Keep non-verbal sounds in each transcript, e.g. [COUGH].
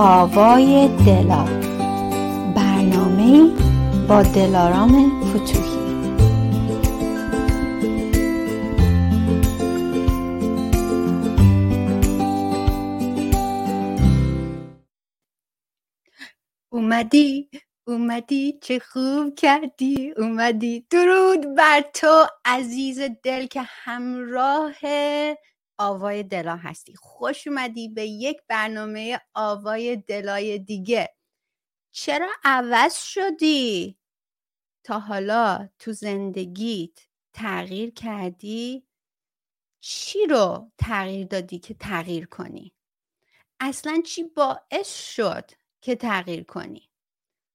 آوای دلا. برنامه با دلارام فتوحی. اومدی؟ اومدی؟ چه خوب کردی؟ اومدی. درود بر تو عزیز دل که همراه آوای دلا هستی. خوش اومدی به یک برنامه آوای دلای دیگه. چرا عوض شدی؟ تا حالا تو زندگیت تغییر کردی؟ چی رو تغییر دادی که تغییر کنی؟ اصلا چی باعث شد که تغییر کنی؟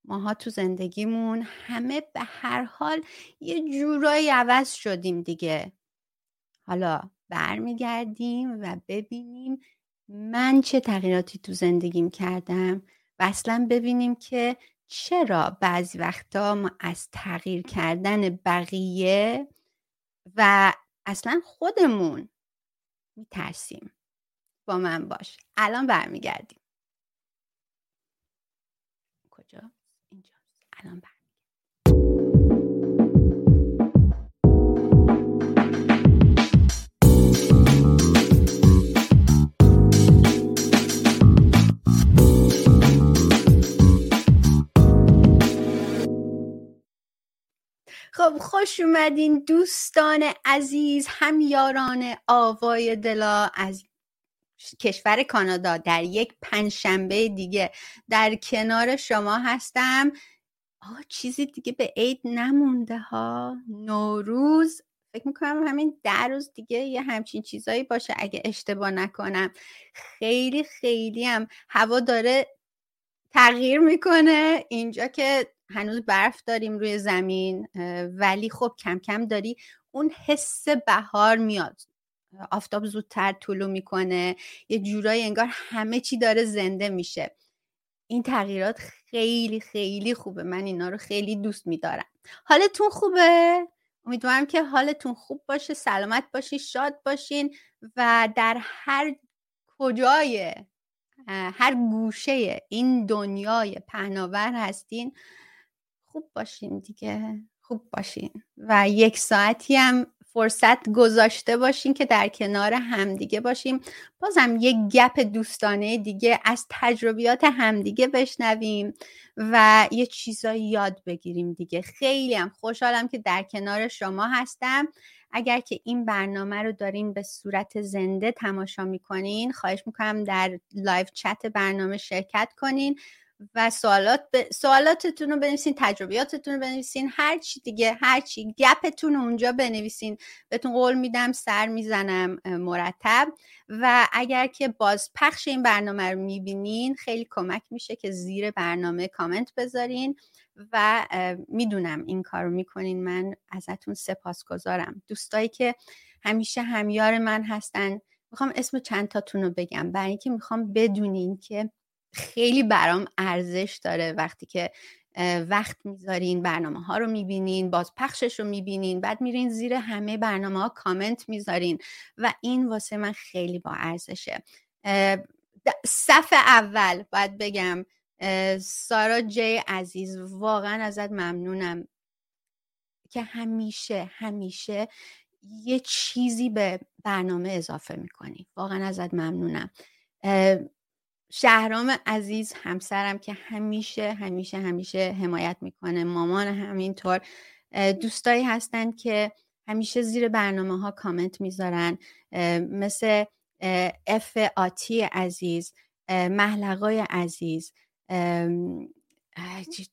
ماها تو زندگیمون همه به هر حال یه جورایی عوض شدیم دیگه. حالا برمیگردیم و ببینیم من چه تغییراتی تو زندگیم کردم و اصلا ببینیم که چرا بعضی وقتا ما از تغییر کردن بقیه و اصلا خودمون میترسیم. با من باش. الان برمیگردیم. کجا؟ اینجا. الان برمیگردیم. خب خوش اومدین دوستان عزیز همیاران آوای دلا از کشور کانادا. در یک پنجشنبه دیگه در کنار شما هستم. آه چیزی دیگه به عید نمونده ها. نوروز فکر می‌کنم همین در روز دیگه یه همچین چیزایی باشه اگه اشتباه نکنم. خیلی خیلی هم هوا داره تغییر می‌کنه. اینجا که هنوز برف داریم روی زمین ولی خب کم کم داری اون حس بهار میاد. آفتاب زودتر طولو می‌کنه یه جورایی انگار همه چی داره زنده میشه. این تغییرات خیلی خیلی خوبه. من اینا رو خیلی دوست میدارم. حالتون خوبه؟ امیدوارم که حالتون خوب باشه سلامت باشین شاد باشین و در هر کجای هر گوشه این دنیای پهناور هستین. خوب باشین دیگه. خوب باشین. و یک ساعتی هم فرصت گذاشته باشین که در کنار همدیگه باشیم. بازم یک گپ دوستانه دیگه از تجربیات همدیگه بشنویم و یه چیزایی یاد بگیریم دیگه. خیلی هم خوشحالم که در کنار شما هستم. اگر که این برنامه رو دارین به صورت زنده تماشا می‌کنین خواهش می‌کنم در live chat برنامه شرکت کنین. و سوالات ب... سوالاتتون رو بنویسین تجربیاتتون رو بنویسین هر چی دیگه هر چی گپتون رو اونجا بنویسین. بهتون قول میدم سر می‌زنم مرتب. و اگر که باز پخش این برنامه رو می‌بینین خیلی کمک میشه که زیر برنامه کامنت بذارین. و می‌دونم این کار رو می‌کنین. من ازتون سپاسگزارم. دوستایی که همیشه همیار من هستن می‌خوام اسم چند تاتون رو بگم. برای اینکه می‌خوام بدونین که خیلی برام ارزش داره وقتی که وقت می‌ذارین برنامه ها رو می‌بینین باز پخشش رو می‌بینین بعد میرین زیر همه برنامه ها کامنت می‌ذارین و این واسه من خیلی با ارزشه. صف اول باید بگم سارا جی عزیز واقعا ازت ممنونم که همیشه همیشه یه چیزی به برنامه اضافه می‌کنی. واقعا ازت ممنونم. شهرام عزیز همسرم که همیشه همیشه همیشه حمایت می‌کنه مامان همینطور دوستایی هستن که همیشه زیر برنامه ها کامنت می‌ذارن مثل اف آتی عزیز محلقای عزیز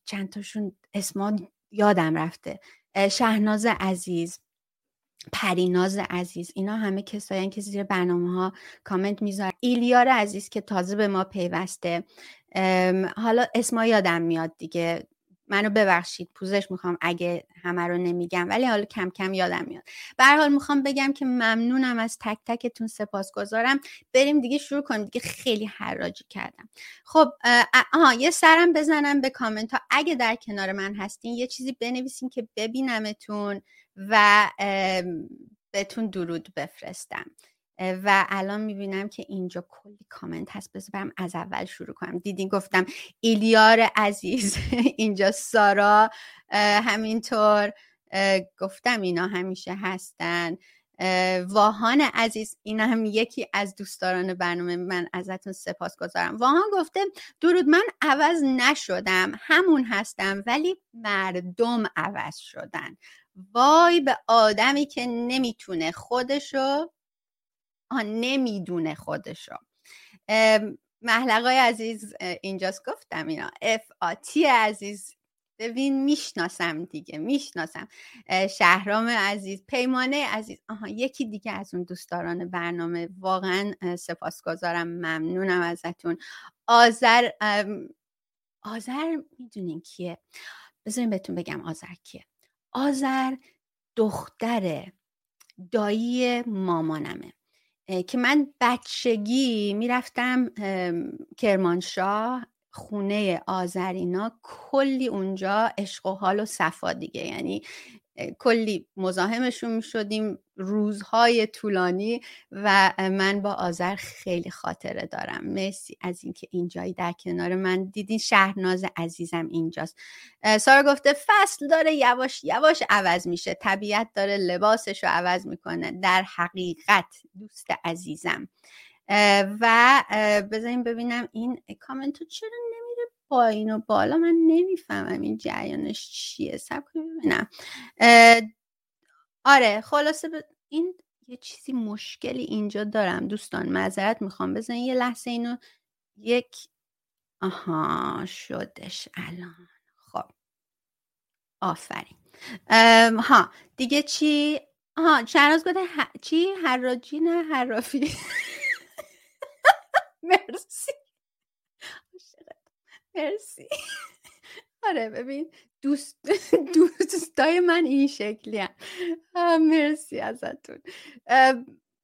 چند تاشون اسما یادم رفته شهناز عزیز. پریناز عزیز اینا همه کسایی که زیر برنامه ها کامنت می‌ذارن. ایلیار عزیز که تازه به ما پیوسته. حالا اسما یادم میاد دیگه. منو ببخشید پوزش می‌خوام اگه همه رو نمیگم ولی حالا کم کم یادم میاد. به حال می‌خوام بگم که ممنونم از تک تکتون سپاسگزارم. بریم دیگه شروع کنیم. دیگه خیلی حراجی کردم. خب آها یه سرم بزنم به کامنت ها اگه در کنار من هستین یه چیزی بنویسین که ببینمتون. و بهتون درود بفرستم. و الان می‌بینم که اینجا کلی کامنت هست. بذار برم از اول شروع کنم. دیدین گفتم ایلیار عزیز [LAUGHS] اینجا سارا همینطور. گفتم اینا همیشه هستن. واهان عزیز این هم یکی از دوستداران برنامه من ازتون سپاس گذارم. واهان گفته درود من عوض نشدم. همون هستم ولی مردم عوض شدن. وای به آدمی که نمی‌تونه خودشو آه نمی‌دونه خودشو. محلقای عزیز اینجاست گفتم اینا. اف آتی عزیز. ببین می‌شناسم دیگه می‌شناسم. شهرام عزیز پیمانه عزیز. آها یکی دیگه از اون دوستداران برنامه. واقعا سپاسگزارم. ممنونم ازتون. آذر آذر می‌دونین کیه؟ بذارین بهتون بگم آذر کیه. آذر دختر دایی مامانمه که من بچگی می‌رفتم کرمانشاه خونه آذرینا کلی اونجا عشق و حال و صفا دیگه. یعنی کلی مزاحمشون می شدیم روزهای طولانی و من با آذر خیلی خاطره دارم. مرسی از اینکه اینجایی در کنار من دیدین. شهرناز عزیزم اینجاست. سارا گفته فصل داره یواش یواش عوض میشه. طبیعت داره لباسش رو عوض می‌کنه. در حقیقت دوست عزیزم. و بذاریم ببینم این کامنتو چرا نمیره پایین و بالا؟ من نمی‌فهمم این جریانش چیه. سب ببینم. آره خلاصه این یه چیزی مشکلی اینجا دارم. دوستان معذرت می‌خوام. بزنین یه لحظه اینو یک آها شدش الان. خب. آفرین. ها دیگه چی؟ ها چند گفته چی؟ حراجی نه حرافی. [LAUGHS] مرسی. مرسی. آره ببین دوست [LAUGHS] دوستای من این شکلی هم. مرسی ازتون.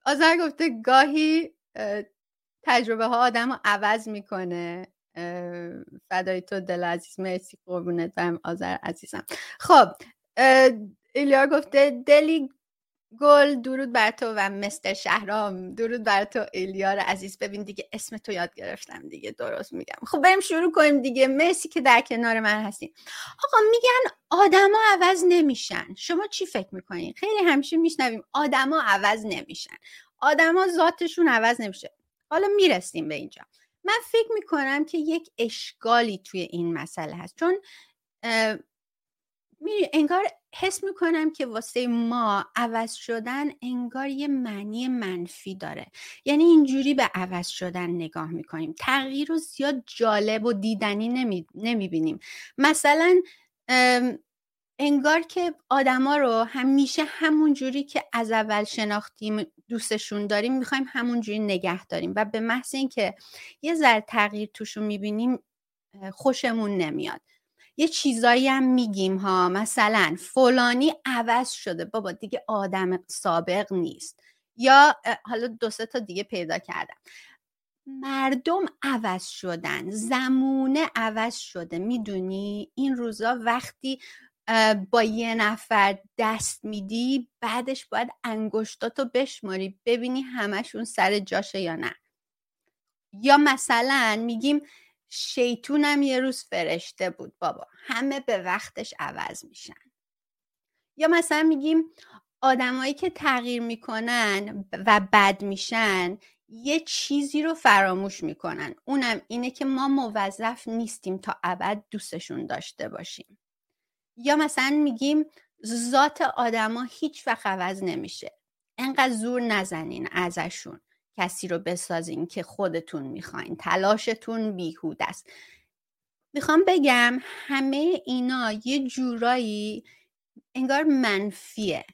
آذر گفته گاهی تجربه ها آدم رو عوض می‌کنه. فدای تو دل عزیز. مرسی قربونت برم آذر عزیزم. خب ایلیا گفته دلی گل درود بر تو و مستر شهرام. درود بر تو الیار عزیز. ببین دیگه اسم تو یاد گرفتم دیگه درست میگم. خب بریم شروع کنیم دیگه. مرسی که در کنار من هستین. آقا میگن آدما عوض نمیشن. شما چی فکر می‌کنین؟ خیلی همیشه میشنویم آدما عوض نمیشن. آدما ذاتشون عوض نمیشه. حالا می‌رسیم به اینجا. من فکر می‌کنم که یک اشکالی توی این مسئله هست. چون انگار حس می‌کنم که واسه ما عوض شدن انگار یه معنی منفی داره. یعنی اینجوری به عوض شدن نگاه می‌کنیم. تغییر رو زیاد جالب و دیدنی نمی‌بینیم. مثلا انگار که آدما رو همیشه همون جوری که از اول شناختیم دوستشون داریم می‌خوایم همون جوری نگه داریم و به محض اینکه یه ذره تغییر توشون می‌بینیم خوشمون نمیاد. یه چیزایی هم میگیم ها. مثلا فلانی عوض شده. بابا دیگه آدم سابق نیست. یا حالا دو سه تا دیگه پیدا کردم. مردم عوض شدن. زمونه عوض شده. می‌دونی؟ این روزا وقتی با یه نفر دست میدی بعدش باید انگشتاتو بشماری. ببینی همشون سر جاشه یا نه. یا مثلا میگیم شیطونم یه روز فرشته بود بابا. همه به وقتش عوض میشن. یا مثلا میگیم آدمایی که تغییر می‌کنن و بد میشن یه چیزی رو فراموش می‌کنن. اونم اینه که ما موظف نیستیم تا ابد دوستشون داشته باشیم. یا مثلا میگیم ذات آدما هیچ وقت عوض نمیشه. انقدر زور نزنین ازشون. کسی رو بسازین که خودتون می‌خواین. تلاشتون بیهود است. می‌خوام بگم همه اینا یه جورایی انگار منفیه.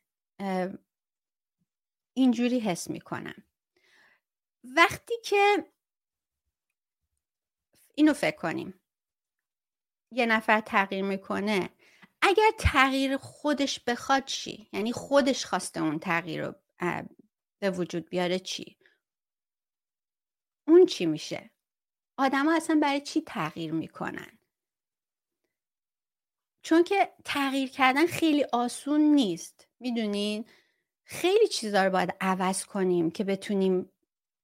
اینجوری حس می‌کنم. وقتی که اینو فکر کنیم. یه نفر تغییر می‌کنه. اگر تغییر خودش بخواد چی؟ یعنی خودش خواسته اون تغییر رو به وجود بیاره چی؟ اون چی میشه؟ آدما اصلا برای چی تغییر می‌کنن؟ چون که تغییر کردن خیلی آسون نیست می‌دونین؟ خیلی چیزا رو باید عوض کنیم که بتونیم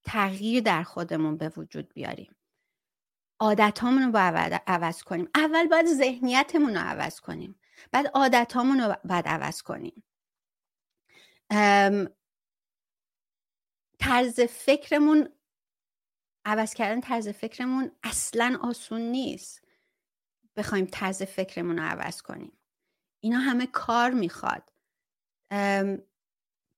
تغییر در خودمون به وجود بیاریم. عادتامون رو باید عوض کنیم. اول باید ذهنیتمون رو عوض کنیم. بعد عادتامون رو باید عوض کنیم. طرز فکرمون عوض کردن طرز فکرمون اصلا آسون نیست. بخوایم طرز فکرمون رو عوض کنیم. اینا همه کار می‌خواد.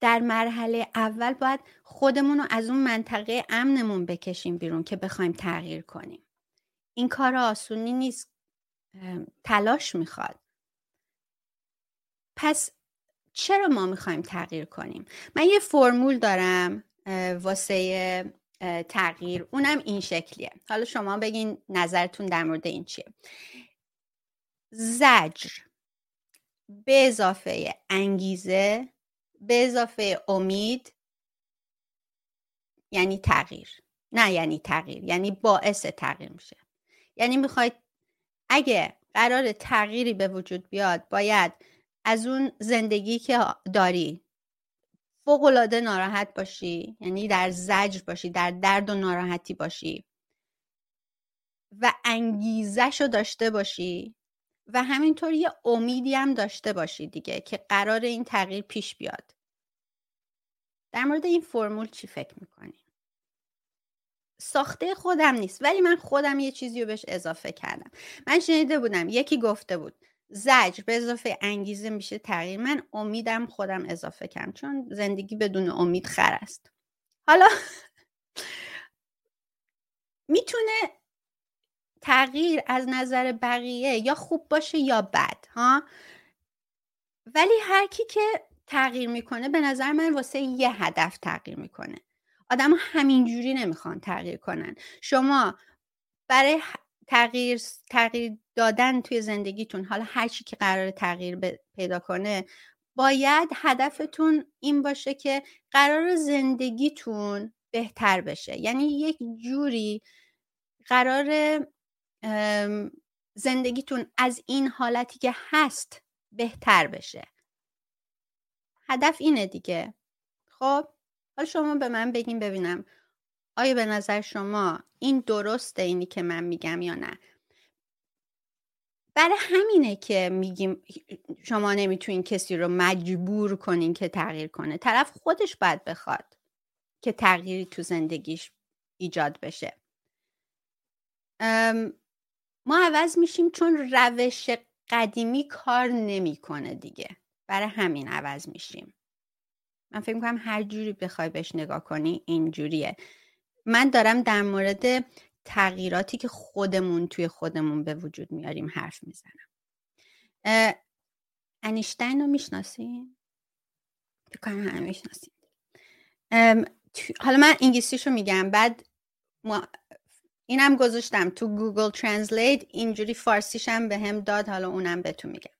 در مرحله اول باید خودمون رو از اون منطقه امنمون بکشیم بیرون که بخوایم تغییر کنیم. این کار آسونی نیست. تلاش می‌خواد. پس چرا ما می‌خوایم تغییر کنیم؟ من یه فرمول دارم واسه تغییر. اونم این شکلیه. حالا شما بگین نظرتون در مورد این چیه. زجر به اضافه انگیزه به اضافه امید یعنی تغییر. نه یعنی تغییر یعنی باعث تغییر میشه. یعنی می‌خواید اگه قرار تغییری به وجود بیاد باید از اون زندگی که داری فوقالعاده ناراحت باشی یعنی در زجر باشی در درد و ناراحتی باشی و انگیزش رو داشته باشی و همینطور یه امیدی هم داشته باشی دیگه که قرار این تغییر پیش بیاد در مورد این فرمول چی فکر می‌کنی؟ ساخته خودم نیست ولی من خودم یه چیزی رو بهش اضافه کردم من شنیده بودم یکی گفته بود زجر به اضافه انگیزه میشه تغییر. من امیدم خودم اضافه کردم چون زندگی بدون امید خر است. حالا [LAUGHS] می‌تونه تغییر از نظر بقیه یا خوب باشه یا بد ها؟ ولی هر کی که تغییر می‌کنه به نظر من واسه یه هدف تغییر می‌کنه. آدم همینجوری نمی‌خوان تغییر کنن. شما برای تغییر تغییر دادن توی زندگیتون حالا هر چی که قرار تغییر پیدا کنه باید هدفتون این باشه که قرار زندگیتون بهتر بشه. یعنی یک جوری قرار زندگیتون از این حالتی که هست بهتر بشه. هدف اینه دیگه. خب حالا شما به من بگین ببینم. آیا به نظر شما این درسته اینی که من میگم یا نه؟ برای همینه که میگیم شما نمی‌تونین کسی رو مجبور کنین که تغییر کنه. طرف خودش باید بخواد که تغییری تو زندگیش ایجاد بشه. ما عوض میشیم چون روش قدیمی کار نمی‌کنه دیگه. برای همین عوض میشیم. من فکر می‌کنم هر جوری بخوای بهش نگاه کنی اینجوریه. من دارم در مورد تغییراتی که خودمون توی خودمون به وجود میاریم حرف می‌زنم. انیشتین رو می‌شناسیم فکر کنم همه می‌شناسیم حالا من انگلیسیشو میگم بعد ما اینم گذاشتم تو Google Translate اینجوری فارسیشم بهم داد حالا اونم بهتون میگم.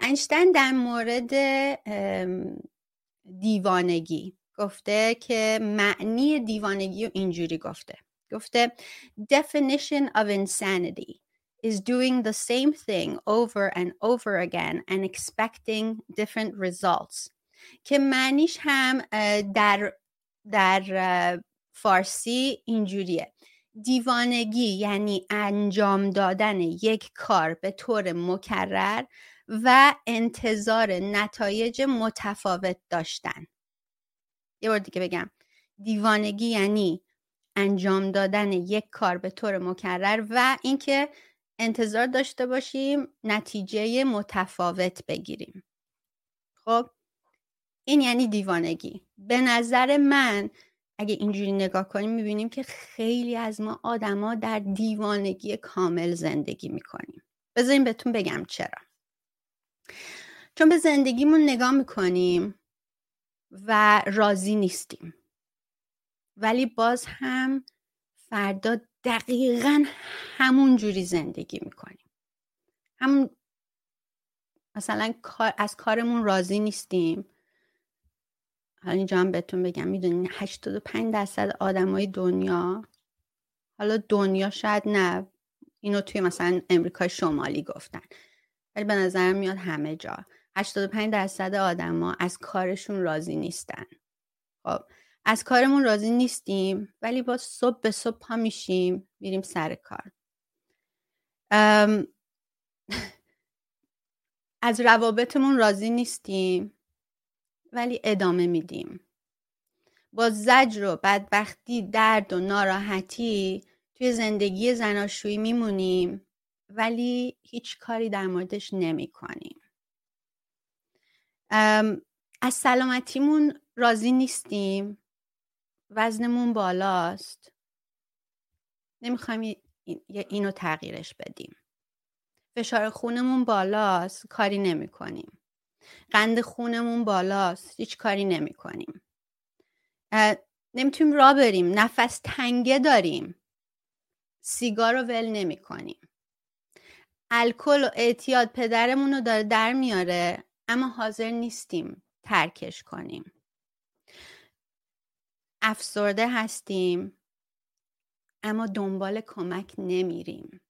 انیشتین در مورد دیوانگی گفته که معنی دیوانگی رو اینجوری گفته. گفته definition of insanity is doing the same thing over and over again and expecting different results. که معنیش هم در در فارسی اینجوریه. دیوانگی یعنی انجام دادن یک کار به طور مکرر و انتظار نتایج متفاوت داشتن. یه بار دیگه بگم. دیوانگی یعنی انجام دادن یک کار به طور مکرر و اینکه انتظار داشته باشیم نتیجه متفاوت بگیریم. خب این یعنی دیوانگی. به نظر من اگه اینجوری نگاه کنیم می‌بینیم که خیلی از ما آدما در دیوانگی کامل زندگی می‌کنیم. بذاریم بهتون بگم چرا. چون به زندگیمون نگاه می‌کنیم و راضی نیستیم. ولی باز هم فردا دقیقا همون جوری زندگی می‌کنیم. همون مثلا از کارمون راضی نیستیم. حالا اینجا هم بهتون بگم می‌دونین 85 درصد آدمای دنیا حالا دنیا شاید نه اینو توی مثلا امریکای شمالی گفتن. ولی به نظرم میاد همه جا. 85 درصد آدما از کارشون راضی نیستن. خب. از کارمون راضی نیستیم ولی با صبح به صبح پا میشیم میریم سر کار [LAUGHS] از روابطمون راضی نیستیم ولی ادامه میدیم با زجر و بدبختی درد و ناراحتی توی زندگی زناشویی میمونیم ولی هیچ کاری در موردش نمی کنیم. از سلامتیمون راضی نیستیم وزنمون بالاست. نمی‌خوایم اینو تغییرش بدیم. فشار خونمون بالاست کاری نمی کنیم قند خونمون بالاست هیچ کاری نمی کنیم نمی‌تونیم را بریم. نفس تنگه داریم. سیگار رو ول نمی کنیم الکل و اعتیاد پدرمون رو داره در میاره اما حاضر نیستیم ترکش کنیم. افسرده هستیم اما دنبال کمک نمیریم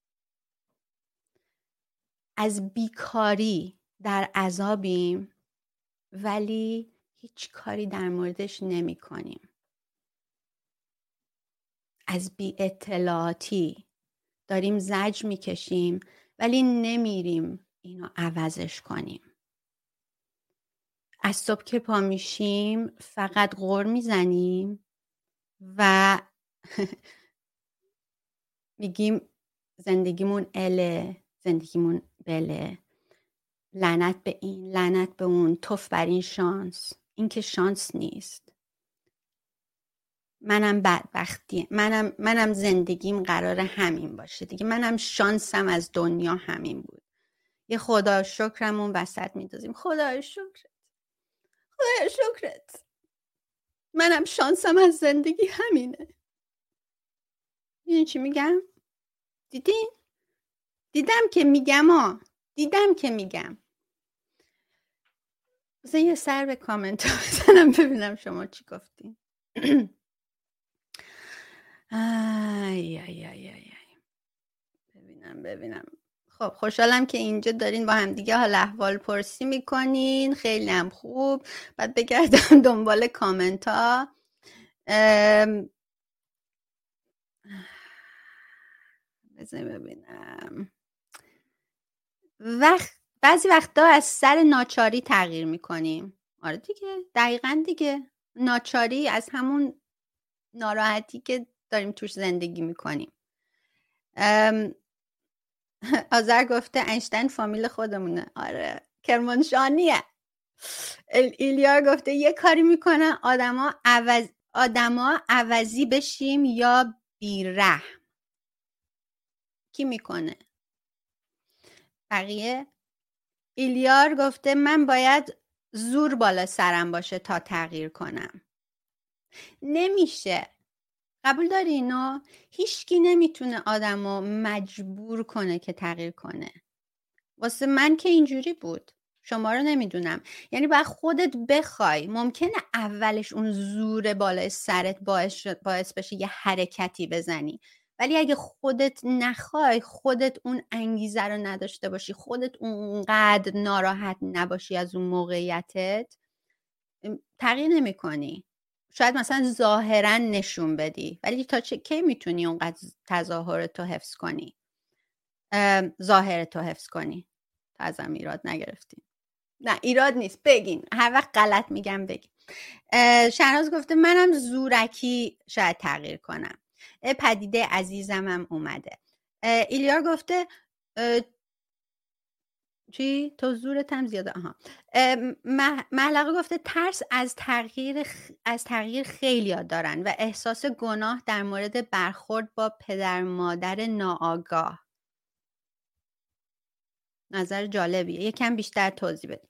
از بیکاری در عذابیم ولی هیچ کاری در موردش نمی کنیم. از بی اطلاعاتی داریم زج می‌کشیم ولی نمیریم اینو عوضش کنیم. از صبح که پا میشیم فقط غور می‌زنیم و [LAUGHS] میگیم زندگیمون اله زندگیمون بله لعنت به این لعنت به اون توف بر این شانس. این که شانس نیست. منم بدبختی منم منم زندگیم قرار همین باشه دیگه. منم شانسم از دنیا همین بود. یه خدا شکرمون وسط میندازیم خدا شکرت. خدا شکرت. منم شانسم از زندگی همینه. این چی میگم؟ دیدین دیدم که میگم ها دیدم که میگم. بذار یه سر به کامنت بزنم ببینم شما چی گفتین. [CLEARS THROAT] آی آی آی آی. ببینم ببینم. خب خوشحالم که اینجا دارین با هم دیگه حال احوال پرسی می‌کنین. خیلی هم خوب. بعد بگردم [LAUGHS] دنبال کامنت ها بذار ببینم. وقت بعضی وقتا از سر ناچاری تغییر می‌کنیم. آره دیگه دقیقا دیگه. ناچاری از همون ناراحتی که داریم توش زندگی می‌کنیم. [LAUGHS] آذر گفته اینشتین فامیل خودمونه. آره. کرمانشانیه ایلیا گفته یه کاری می‌کنن آدما عوض آدما عوضی بشیم یا بیره کی می‌کنه؟ بقیه؟ ایلیار گفته من باید زور بالا سرم باشه تا تغییر کنم. نمیشه. قبول داری اینا؟ هیچکی نمی‌تونه آدم رو مجبور کنه که تغییر کنه. واسه من که اینجوری بود. شما رو نمی‌دونم. یعنی باید خودت بخوای. ممکنه اولش اون زور بالای سرت باعث, باعث بشه یه حرکتی بزنی. ولی اگه خودت نخوای خودت اون انگیزه رو نداشته باشی خودت اونقدر ناراحت نباشی از اون موقعیتت تغییر نمی کنی شاید مثلا ظاهرا نشون بدی ولی تا چه کی می‌تونی اونقدر تظاهر تو حفظ کنی؟ ظاهر تو حفظ کنی. تا ازم ایراد نگرفتیم نه ایراد نیست. بگین. هر وقت غلط میگم بگین. شهناز گفته منم زورکی شاید تغییر کنم. پدیده عزیزمم اومده. ایلیار گفته چی؟ تو زورت هم زیاده. آها. محلقه گفته ترس از تغییر از تغییر خیلی دارن و احساس گناه در مورد برخورد با پدر مادر ناآگاه. نظر جالبیه. یکم بیشتر توضیح بدی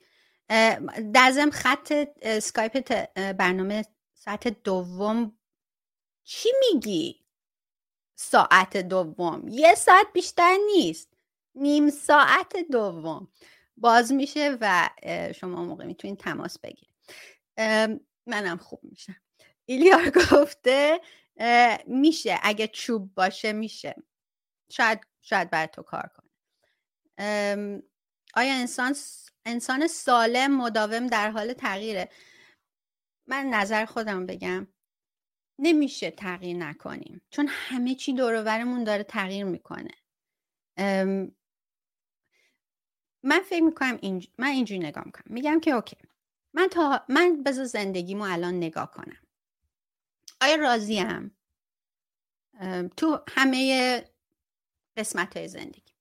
در خط اسکایپ برنامه ساعت دوم. چی میگی؟ ساعت دوم. یه ساعت بیشتر نیست. نیم ساعت دوم. باز میشه و شما موقع می‌تونید تماس بگیرید. منم خوب میشم. ایلیار [LAUGHS] گفته میشه. اگه چوب باشه میشه. شاید شاید برای تو کار کنه. آیا انسان انسان سالم مداوم در حال تغییره؟ من نظر خودم بگم. نمیشه تغییر نکنیم. چون همه چی دور داره تغییر می‌کنه. من فکر می‌کنم اینج... من اینجوری نگاه می‌کنم. میگم که اوکی. من تا من بذار زندگیمو الان نگاه کنم. آیا راضیم؟ تو همه قسمت های زندگی.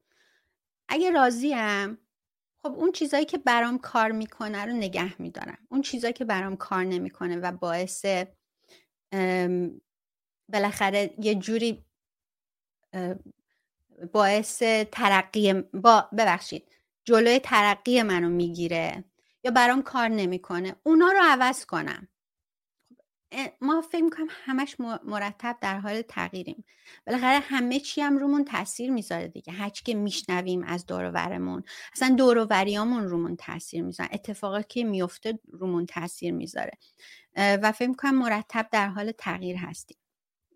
اگه راضیم خب اون چیزایی که برام کار می‌کنه رو نگه میدارم. اون چیزایی که برام کار نمی‌کنه و باعث بالاخره یه جوری باعث ترقی با ببخشید. جلوی ترقی منو می‌گیره یا برام کار نمی‌کنه اونا رو عوض کنم. ما فکر می‌کنم همش مرتب در حال تغییریم. بالاخره همه چی هم رومون تاثیر می‌ذاره دیگه. هرچی که میشنویم از دور ورمون اصلا دور وریامون رومون تاثیر می‌ذاره. اتفاقاتی که میفته رومون تاثیر می‌ذاره. و فکر می‌کنم مرتب در حال تغییر هستیم.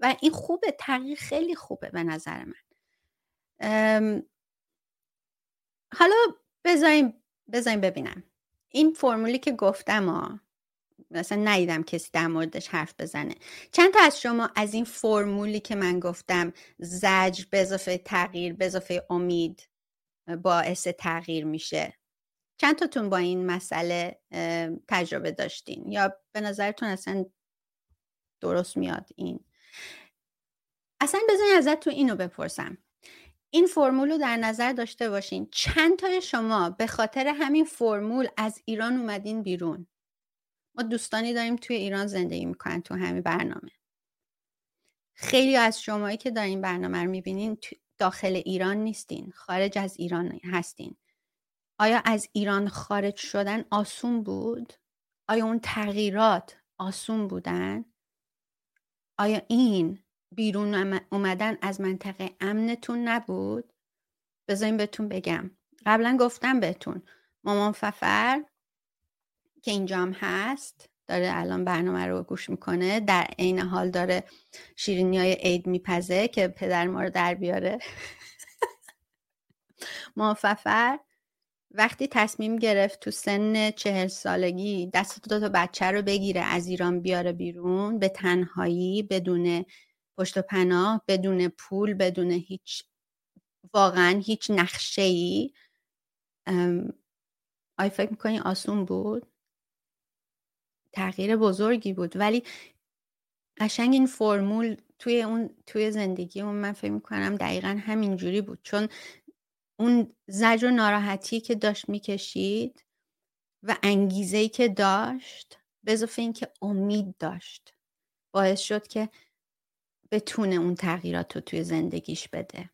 و این خوبه تغییر خیلی خوبه به نظر من. حالا بذاریم بذاریم ببینم. این فرمولی که گفتم ها مثلا ندیدم کسی در موردش حرف بزنه. چند تا از شما از این فرمولی که من گفتم زجر به اضافه تغییر به اضافه امید باعث تغییر میشه؟ چند تاتون با این مسئله تجربه داشتین؟ یا به نظرتون اصلا درست میاد این؟ اصلا بزنین ازت تو اینو بپرسم. این فرمول رو در نظر داشته باشین چند تای شما به خاطر همین فرمول از ایران اومدین بیرون ما دوستانی داریم توی ایران زندگی می‌کنن تو همین برنامه خیلی از شمایی که دارین برنامه رو می‌بینین داخل ایران نیستین خارج از ایران هستین آیا از ایران خارج شدن آسون بود؟ آیا اون تغییرات آسون بودن؟ آیا این بیرون اومدن از منطقه امنتون نبود؟ بذارین بهتون بگم. قبلا گفتم بهتون. مامان ففر که اینجا هم هست داره الان برنامه رو گوش می‌کنه. در عین حال داره شیرینی های عید میپزه که پدر ما رو در بیاره. [LAUGHS] ماففر وقتی تصمیم گرفت تو سن چهل سالگی دست دو تا بچه رو بگیره از ایران بیاره بیرون به تنهایی بدون پشت و پناه بدون پول بدون هیچ واقعا هیچ نقشه ای آی فکر می‌کنی آسون بود؟ تغییر بزرگی بود. ولی قشنگ این فرمول توی اون توی زندگی اون من فکر می‌کنم دقیقا همین جوری بود. چون اون زجر و ناراحتی که داشت می‌کشید و انگیزه که داشت به اضافه اینکه امید داشت باعث شد که بتونه اون تغییرات رو توی زندگیش بده.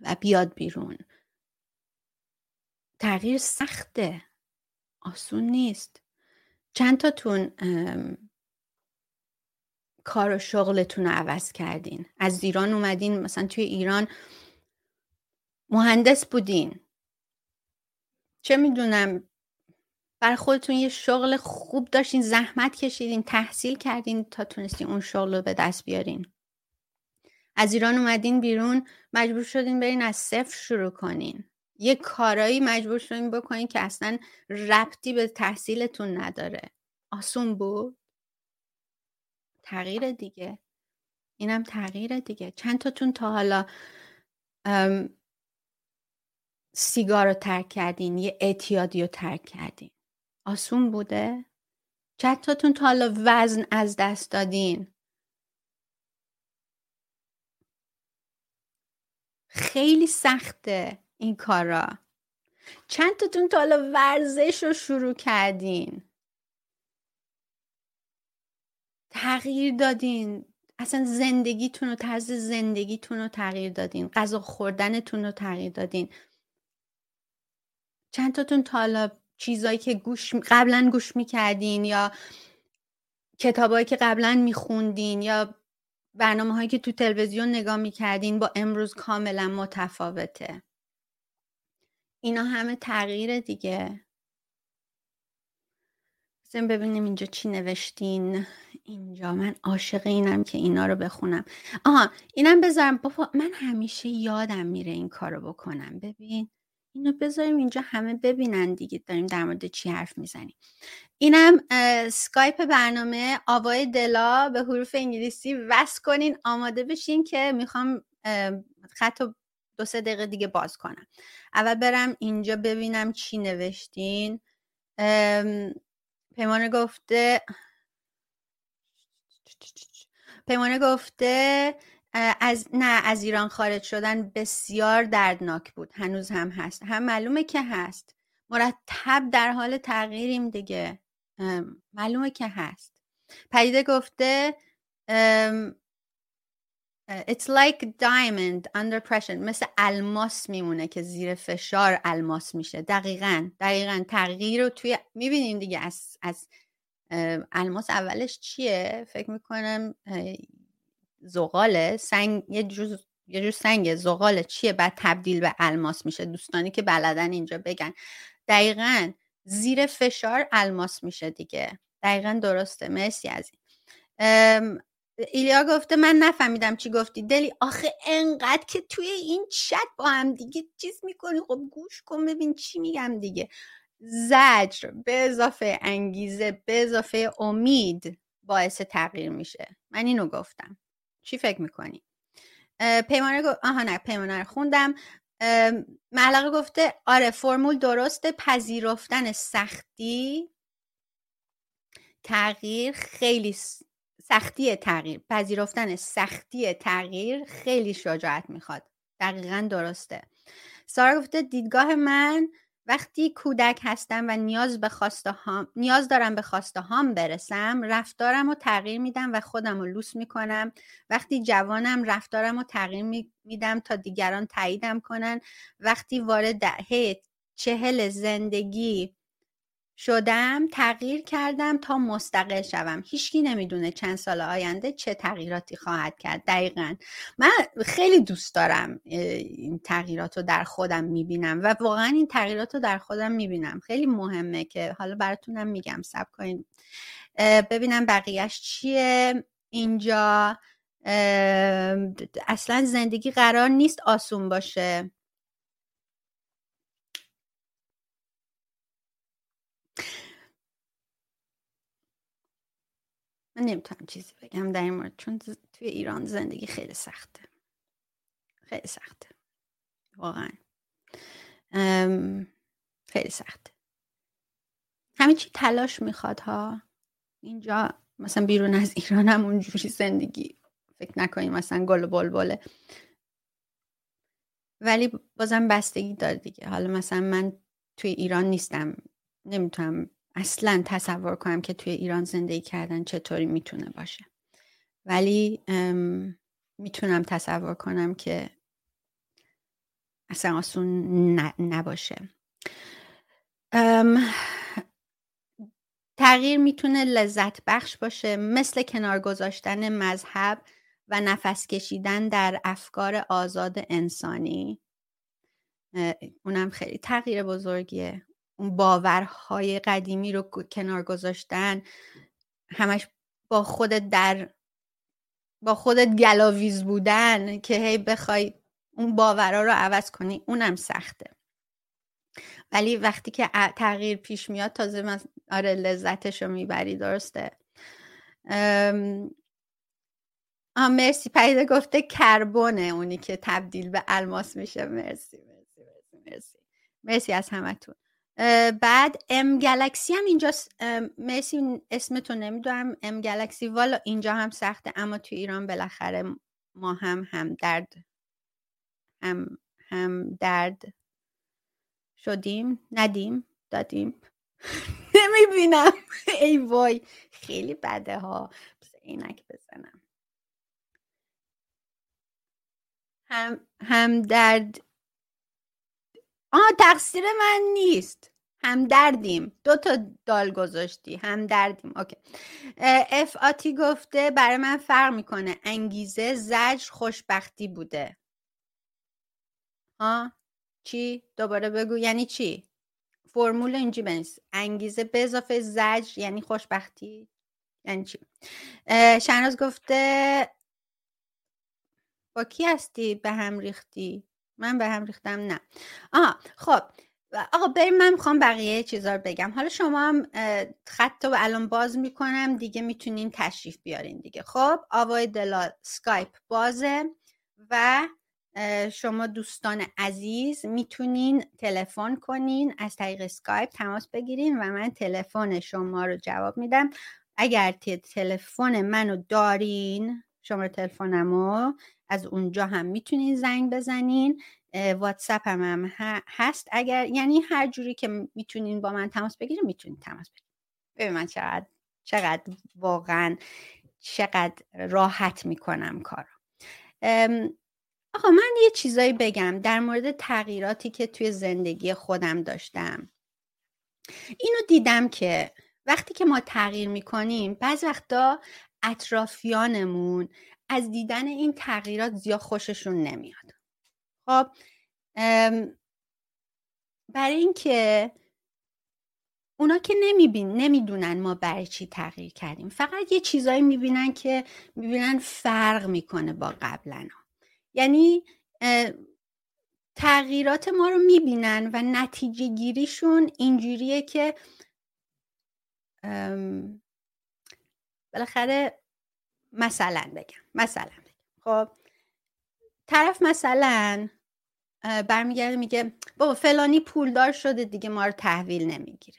و بیاد بیرون. تغییر سخته. آسون نیست. چند تاتون کار و شغلتون رو عوض کردین. از ایران اومدین مثلا توی ایران مهندس بودین. چه می‌دونم برای خودتون یه شغل خوب داشتین زحمت کشیدین تحصیل کردین تا تونستین اون شغل رو به دست بیارین. از ایران اومدین بیرون مجبور شدین برین از صفر شروع کنین. یه کارایی مجبور شدین بکنین که اصلا ربطی به تحصیلتون نداره. آسون بود؟ تغییر دیگه. اینم تغییر دیگه. چند تاتون تا حالا سیگار رو ترک کردین یه اعتیادی رو ترک کردین. آسون بوده؟ چند تاتون تا حالا وزن از دست دادین. خیلی سخته این کارا. چند تاتون تا حالا ورزش رو شروع کردین؟ تغییر دادین. اصلا زندگیتون و طرز زندگیتون رو تغییر دادین. غذا خوردنتون رو تغییر دادین. چند تاتون تا حالا چیزایی که گوش قبلا گوش می‌کردین یا کتابایی که قبلا میخوندین یا برنامه هایی که تو تلویزیون نگاه می‌کردین با امروز کاملا متفاوته. اینا همه تغییر دیگه. بزنیم ببینیم اینجا چی نوشتین. اینجا من عاشق اینم که اینا رو بخونم. آها اینم بذارم. بابا من همیشه یادم میره این کارو بکنم. ببین. اینو بذاریم اینجا همه ببینن دیگه داریم در مورد چی حرف می‌زنیم. اینم سکایپ برنامه آوای دلا به حروف انگلیسی وصل کنین آماده بشین که می‌خوام خط دو سه دقیقه دیگه باز کنم. اول برم اینجا ببینم چی نوشتین. پیمانه گفته پیمانه گفته از نه از ایران خارج شدن بسیار دردناک بود. هنوز هم هست. هم معلومه که هست. مرتب در حال تغییریم دیگه. معلومه که هست. پدیده گفته It's like diamond under pressure. مثل الماس میمونه که زیر فشار الماس میشه. دقیقا دقیقا. تغییر رو توی می‌بینیم دیگه از, از الماس اولش چیه؟ فکر می‌کنم زغاله سنگ یه جور یه جور سنگ زغال چیه؟ بعد تبدیل به الماس میشه. دوستانی که بلدن اینجا بگن. دقیقا زیر فشار الماس میشه دیگه. دقیقا درسته. مرسی از این ایلیا گفته من نفهمیدم چی گفتی. دلی آخه انقدر که توی این چت با هم دیگه چیز می‌کنی. خب گوش کن ببین چی میگم دیگه. زجر به اضافه انگیزه به اضافه امید باعث تغییر میشه. من اینو گفتم. چی فکر می‌کنی؟ پیمانه گفت آها نه پیمانه رو خوندم. معلقه گفته آره فرمول درسته پذیرفتن سختی. تغییر خیلی سختی تغییر. پذیرفتن سختی تغییر خیلی شجاعت می‌خواد. دقیقا درسته. سارا گفته دیدگاه من وقتی کودک هستم و نیاز به خواسته هام، نیاز دارم به خواسته هام برسم رفتارم رو تغییر میدم و خودم رو لوس می‌کنم. وقتی جوانم رفتارم رو تغییر میدم تا دیگران تاییدم کنن. وقتی وارد دهه چهل زندگی شدم تغییر کردم تا مستقل شوم. هیچکی نمی‌دونه چند سال آینده چه تغییراتی خواهد کرد. دقیقا. من خیلی دوست دارم این تغییرات رو در خودم می‌بینم و واقعا این تغییرات رو در خودم می‌بینم. خیلی مهمه که حالا براتونم میگم. سب کنین. ببینم بقیهش چیه. اینجا اصلا زندگی قرار نیست آسون باشه. من نمی‌تونم چیزی بگم در این مورد چون توی ایران زندگی خیلی سخته. خیلی سخته. واقعا. خیلی سخته. همین چی تلاش می‌خواد ها؟ اینجا مثلا بیرون از ایران هم اونجوری زندگی فکر نکنیم مثلا گل و بلبله. ولی بازم بستگی داره دیگه. حالا مثلا من توی ایران نیستم. نمی‌تونم اصلا تصور کنم که توی ایران زندگی کردن چطوری می‌تونه باشه. ولی می‌تونم تصور کنم که اصلا آسون نباشه. تغییر می‌تونه لذت بخش باشه مثل کنار گذاشتن مذهب و نفس کشیدن در افکار آزاد انسانی. اونم خیلی تغییر بزرگیه. اون باورهای قدیمی رو کنار گذاشتن همش با خودت در با خودت گلاویز بودن که هی بخوای اون باورها رو عوض کنی اونم سخته. ولی وقتی که تغییر پیش میاد تازه من آره لذتش رو می‌بری درسته. آه مرسی. پیدا گفته کربونه اونی که تبدیل به الماس میشه. مرسی مرسی مرسی مرسی. مرسی از همتون. بعد ام گلکسی هم اینجا مرسی اسمتو نمی‌دونم. ام گلکسی والا اینجا هم سخته اما تو ایران بالاخره ما هم هم درد هم هم درد شدیم. ندیم دادیم. [LAUGHS] نمی‌بینم. ای وای خیلی بده ها. عینک بزنم. هم هم درد آه تقصیر من نیست. هم دردیم دو تا دال گذاشتی. هم دردیم اوکی اف آتی گفته برای من فرق می‌کنه. انگیزه زجر خوشبختی بوده. ها؟ چی؟ دوباره بگو. یعنی چی؟ فرمول اینجی بنویس. انگیزه به اضافه زجر یعنی خوشبختی؟ یعنی چی؟ شهناز گفته با کی هستی؟ به هم ریختی؟ من به هم ریختم نه. آها خب. آقا بریم من می‌خوام بقیه چیزا رو بگم. حالا شما هم خط رو الان باز می‌کنم دیگه می‌تونین تشریف بیارین دیگه. خب آوای دلا سکایپ بازه و شما دوستان عزیز می‌تونین تلفن کنین. از طریق سکایپ تماس بگیرین و من تلفن شما رو جواب میدم. اگر تلفن منو دارین شما تلفنمو از اونجا هم می‌تونین زنگ بزنین. واتساپ هم, هم هست. اگر یعنی هر جوری که می‌تونین با من تماس بگیرین می‌تونین تماس بگیرین. ببین من چقدر چقدر واقعا چقدر راحت می‌کنم کارو. آقا من یه چیزایی بگم در مورد تغییراتی که توی زندگی خودم داشتم. اینو دیدم که وقتی که ما تغییر می‌کنیم بعض وقتا اطرافیانمون از دیدن این تغییرات زیاد خوششون نمیاد. خب برای اینکه اونا که نمیبین نمی‌دونن ما برای چی تغییر کردیم. فقط یه چیزایی می‌بینن که می‌بینن فرق می‌کنه با قبلا یعنی تغییرات ما رو می‌بینن و نتیجه گیریشون اینجوریه که بالاخره مثلا بگم. مثلا. خب طرف مثلا برمیگرده میگه بابا فلانی پولدار شده دیگه ما رو تحویل نمی‌گیره.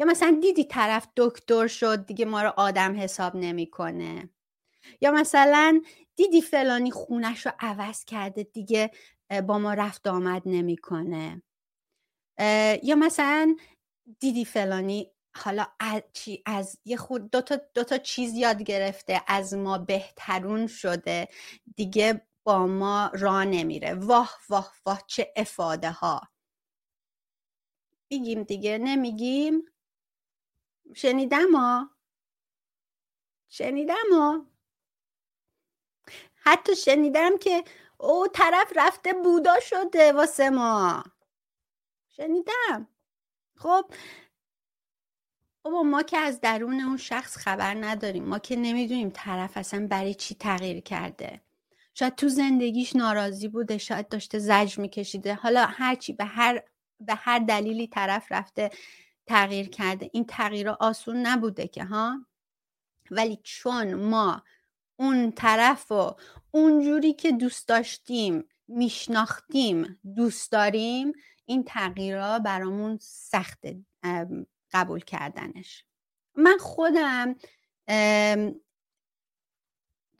یا مثلا دیدی طرف دکتر شد دیگه ما رو آدم حساب نمی‌کنه. یا مثلا دیدی فلانی خونش رو عوض کرده دیگه با ما رفت آمد نمی‌کنه. یا مثلا دیدی فلانی حالا از, از یه خود دو تا, دو تا چیز یاد گرفته از ما بهترون شده. دیگه با ما را نمیره. واه واه واه چه افاده ها میگیم دیگه نمیگیم؟ شنیدم ها. شنیدم ها. حتی شنیدم که او طرف رفته بودا شده واسه ما. شنیدم. خب بابا ما که از درون اون شخص خبر نداریم. ما که نمی‌دونیم طرف اصلا برای چی تغییر کرده. شاید تو زندگیش ناراضی بوده شاید داشته زج میکشیده. حالا هرچی به هر به هر دلیلی طرف رفته تغییر کرده. این تغییر آسون نبوده که ها؟ ولی چون ما اون طرف و اونجوری که دوست داشتیم میشناختیم دوست داریم این تغییرها برامون سخت قبول کردنش. من خودم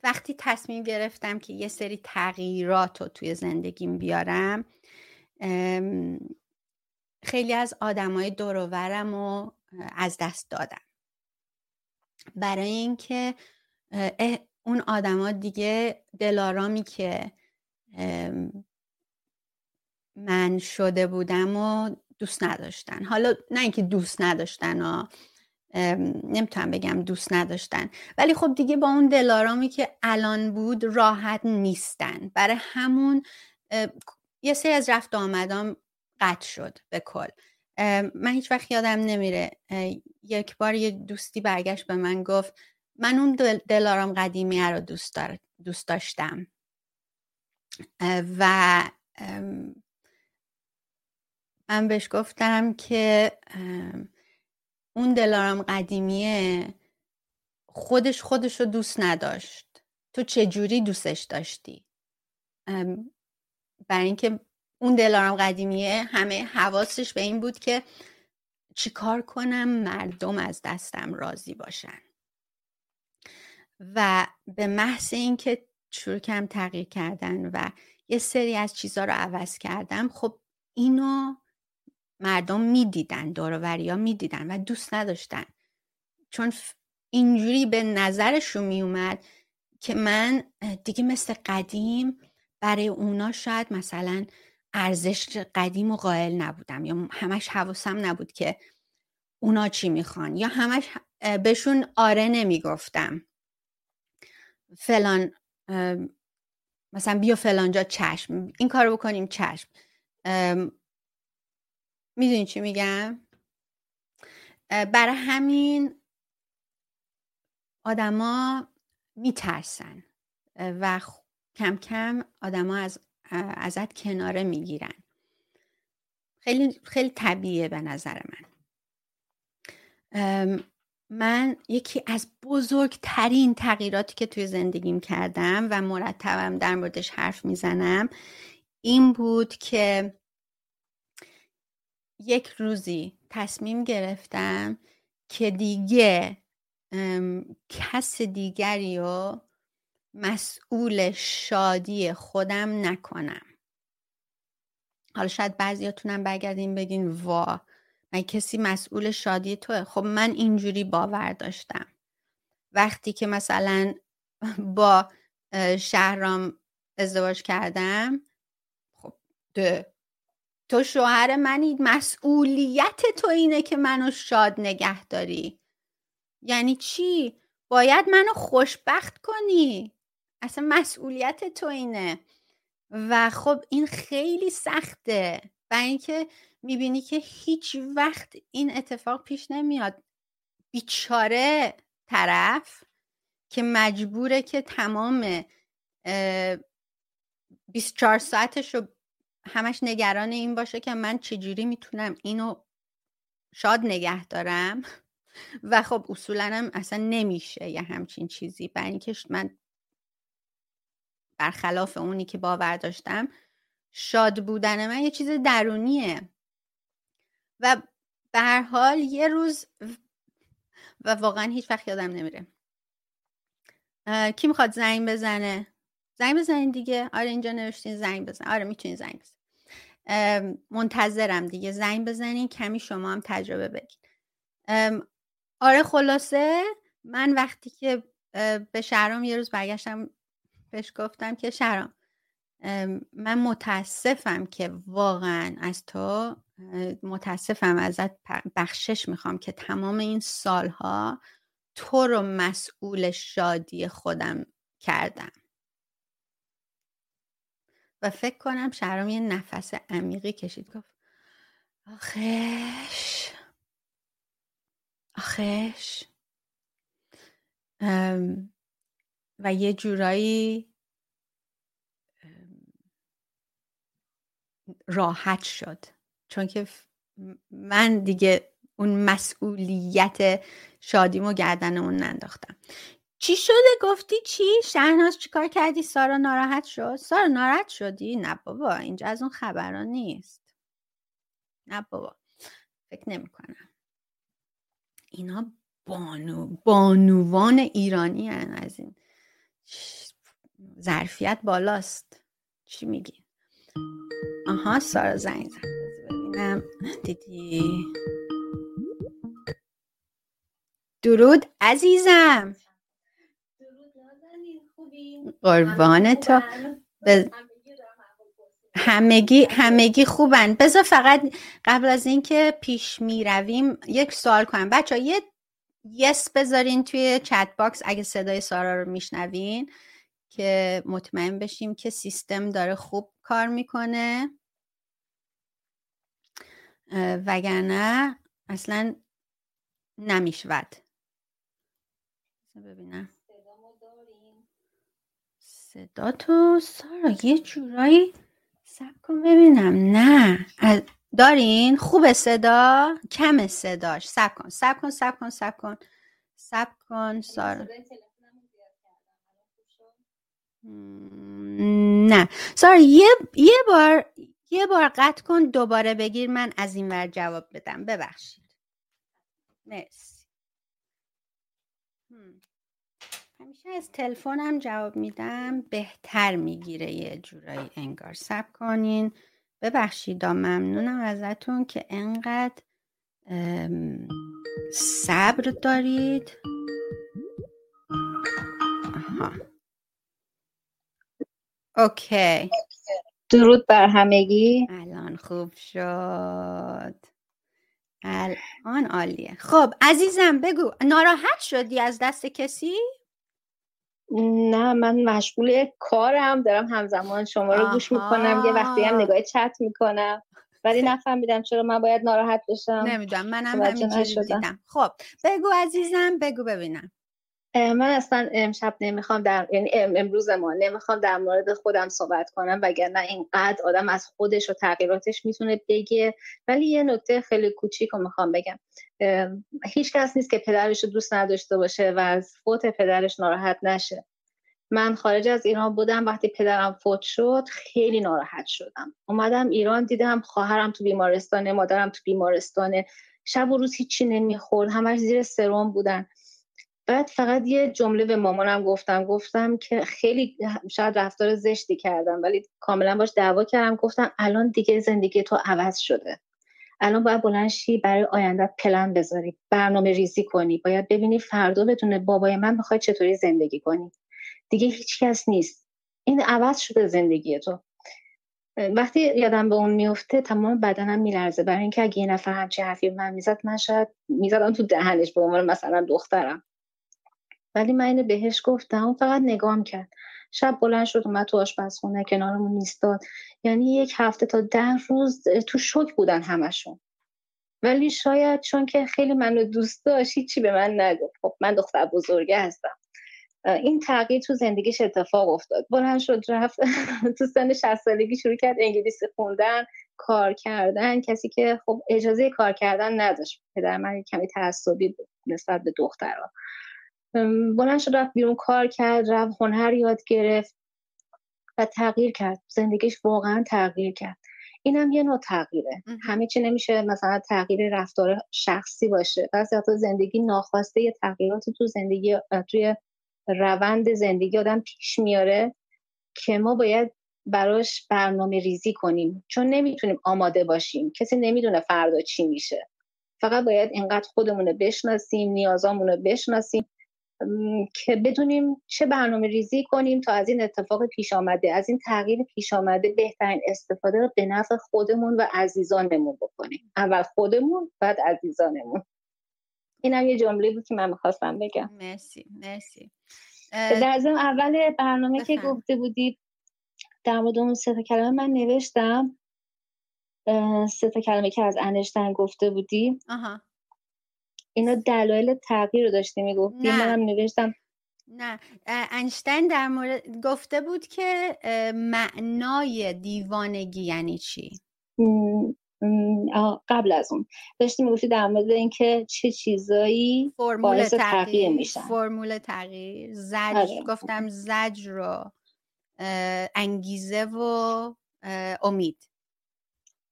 وقتی تصمیم گرفتم که یه سری تغییرات رو توی زندگیم بیارم خیلی از آدمای دورورم رو از دست دادم. برای اینکه اون آدما دیگه دلارامی که من شده بودم و دوست نداشتن. حالا نه اینکه دوست نداشتن ها نمی‌تونم بگم دوست نداشتن. ولی خب دیگه با اون دلارامی که الان بود راحت نیستن. برای همون یه سری از رفت آمدام قطع شد به کل. من هیچ وقت یادم نمیره. یک بار یه دوستی برگشت به من گفت من اون دلارام قدیمی رو دوست, دوست داشتم. و من بهش گفتم که اون دلارم قدیمیه خودش خودش رو دوست نداشت. تو چجوری دوستش داشتی؟ برای اینکه اون دلارم قدیمیه همه حواسش به این بود که چیکار کنم مردم از دستم راضی باشن. و به محض اینکه شروع کم تغییر کردن و یه سری از چیزها رو عوض کردم خب اینو مردم می‌دیدن دوروری ها می‌دیدن و دوست نداشتن. چون اینجوری به نظرشون میومد که من دیگه مثل قدیم برای اونا شاید مثلا ارزش قدیم و قائل نبودم یا همش حواسم نبود که اونا چی می‌خوان یا همش بهشون آره نمی‌گفتم. فلان مثلا بیا فلانجا چشم این کارو بکنیم چشم. می‌دونی چی میگم؟ برای همین آدما میترسن و کم کم آدما از ازت کناره می‌گیرن. خیلی خیلی طبیعیه به نظر من. من یکی از بزرگترین تغییراتی که توی زندگیم کردم و مرتبم در موردش حرف می‌زنم این بود که یک روزی تصمیم گرفتم که دیگه کس دیگری رو مسئول شادی خودم نکنم. حالا شاید بعضیاتونم برگردین بگین وا من کسی مسئول شادی توه. خب من اینجوری باور داشتم. وقتی که مثلا با شهرام ازدواج کردم خب ده تو شوهر منی مسئولیت تو اینه که منو شاد نگه داری. یعنی چی؟ باید منو خوشبخت کنی. اصلا مسئولیت تو اینه. و خب این خیلی سخته. و اینکه می‌بینی که هیچ وقت این اتفاق پیش نمیاد. بیچاره طرف که مجبوره که تمام 24 ساعتش رو همش نگران این باشه که من چجوری می‌تونم اینو شاد نگه دارم. [LAUGHS] و خب اصولا هم اصلا نمیشه یه همچین چیزی. برای اینکه من برخلاف اونی که باور داشتم شاد بودن من یه چیز درونیه. و به هر حال یه روز و واقعا هیچ وقت یادم نمیره. کی می‌خواد زنگ بزنه؟ زنگ بزنین دیگه. آره اینجا نوشتین زنگ بزن. آره می‌تونین زنگ بزن منتظرم دیگه. زنگ بزنین کمی شما هم تجربه بگین. آره خلاصه. من وقتی که به شهرام یه روز برگشتم بهش گفتم که شهرام من متاسفم که واقعا از تو متاسفم ازت بخشش می‌خوام که تمام این سالها تو رو مسئول شادی خودم کردم. فکر کنم شهرام یه نفس عمیقی کشید. گفت آخش. آخش. و یه جورایی راحت شد. چون که من دیگه اون مسئولیت شادیمو گردن اون ننداختم. چی شده؟ گفتی چی؟ شهناز چیکار کردی؟ سارا ناراحت شد؟ سارا ناراحت شدی؟ نه بابا اینجا از اون خبران نیست. نه بابا فکر نمی کنم اینا بانو بانوان ایرانی هن از این. ظرفیت بالاست. چی میگی؟ آها سارا زنگ زد. ببینم. دیدی؟ درود عزیزم. قربان تو. همگی همگی خوبن. بذار فقط قبل از اینکه پیش می رویم یک سوال کنم. بچه یه yes بذارین توی chat box اگه صدای سارا رو میشنوین که مطمئن بشیم که سیستم داره خوب کار می‌کنه. وگرنه اصلا نمی‌شود. ببینم. صدا تو سارا یه جورایی سب کن ببینم. نه. دارین؟ خوب صدا؟ کم صداش. سب کن سب کن سب کن سب کن. سب کن سارا. نه. سارا یه, یه بار یه بار قطع کن دوباره بگیر من از این ور جواب بدم. ببخشید. مرسی. همیشه از تلفنم جواب میدم. بهتر می‌گیره یه جورایی انگار. سب کنین. ببخشید ممنونم ازتون که انقدر صبر دارید. آها. اوکی. درود بر همگی. الان خوب شد. الان عالیه. خب عزیزم بگو. ناراحت شدی از دست کسی؟ نه من مشغول کارم دارم همزمان شما رو گوش می‌کنم یه وقتی هم نگاه چت می‌کنم. ولی نفهمیدم چرا من باید ناراحت بشم. نمی‌دونم منم همینجوری دیدم. خب بگو عزیزم بگو ببینم. من اصلا امشب نمی‌خوام در یعنی امروز ما نمی‌خوام در مورد خودم صحبت کنم وگرنه اینقدر آدم از خودش و تغییراتش می‌تونه بگه. ولی یه نکته خیلی کوچیک رو می‌خوام بگم. هیچ کس نیست که پدرش رو دوست نداشته باشه و از فوت پدرش ناراحت نشه. من خارج از ایران بودم وقتی پدرم فوت شد خیلی ناراحت شدم. اومدم ایران دیدم خواهرم تو بیمارستانه مادرم تو بیمارستانه. شب و روز هیچی نمی‌خورد همش زیر سرم بودن. بعد فقط یه جمله به مامانم گفتم گفتم که خیلی شاید رفتار زشتی کردم ولی کاملا باش دعوا کردم. گفتم الان دیگه زندگی تو عوض شده. الان باید بلند شی برای آینده پلن بذاری. برنامه ریزی کنی. باید ببینی فردا بدون بابای من می‌خوای چطوری زندگی کنی. دیگه هیچ کس نیست. این عوض شده زندگی تو. وقتی یادم به اون میفته تمام بدنم میلرزه. برای اینکه اگه یه نفر همچین حرفی من می‌زد من شاید می‌زدم تو دهنش به عنوان مثلا دخترم. ولی من بهش گفتم فقط نگام کرد. شب بلند شد اومد تو آشپزخونه کنارمون نیستاد یعنی یک هفته تا ده روز تو شک بودن همشون. ولی شاید چون که خیلی منو دوست داشت هیچی به من نگفت. خب من دختر بزرگه هستم. این تغییر تو زندگیش اتفاق افتاد. بلند شد رفت. [LAUGHS] تو سن 60 سالگی شروع کرد انگلیسی خوندن کار کردن. کسی که خب اجازه کار کردن نداشت. پدر من کمی تعصبی بود نسبت به دخترها. بلند شد رفت بیرون کار کرد رفت هنر یاد گرفت و تغییر کرد. زندگیش واقعا تغییر کرد. اینم یه نوع تغییره. همه چی نمیشه مثلا تغییر رفتار شخصی باشه. بعضی وقتا زندگی ناخواسته یه تغییراتی تو زندگی توی روند زندگی آدم پیش میاره که ما باید براش برنامه ریزی کنیم. چون نمی‌تونیم آماده باشیم. کسی نمی‌دونه فردا چی میشه. فقط باید اینقدر خودمون رو بشناسیم نیازامون رو بشناسیم. که بدونیم چه برنامه ریزی کنیم تا از این اتفاق پیش آمده از این تغییر پیش آمده بهترین استفاده رو به نفع خودمون و عزیزانمون بکنیم. اول خودمون بعد عزیزانمون. اینم یه جمله بود که من می‌خواستم بگم. مرسی مرسی. در ضمن اول برنامه که گفته بودی در مورد اون سه کلمه من نوشتم. سه کلمه که از انشتن گفته بودی. آها. اینا دلایل تغییر رو داشتی می‌گفتی. منم نوشتم. نه. انشتین در مورد گفته بود که معنای دیوانگی یعنی چی؟ قبل از اون. داشتی می‌گفتی در مورد اینکه چه چیزایی باعث تغییر, میشن. فرمول تغییر. زج آره. گفتم زج رو انگیزه و امید.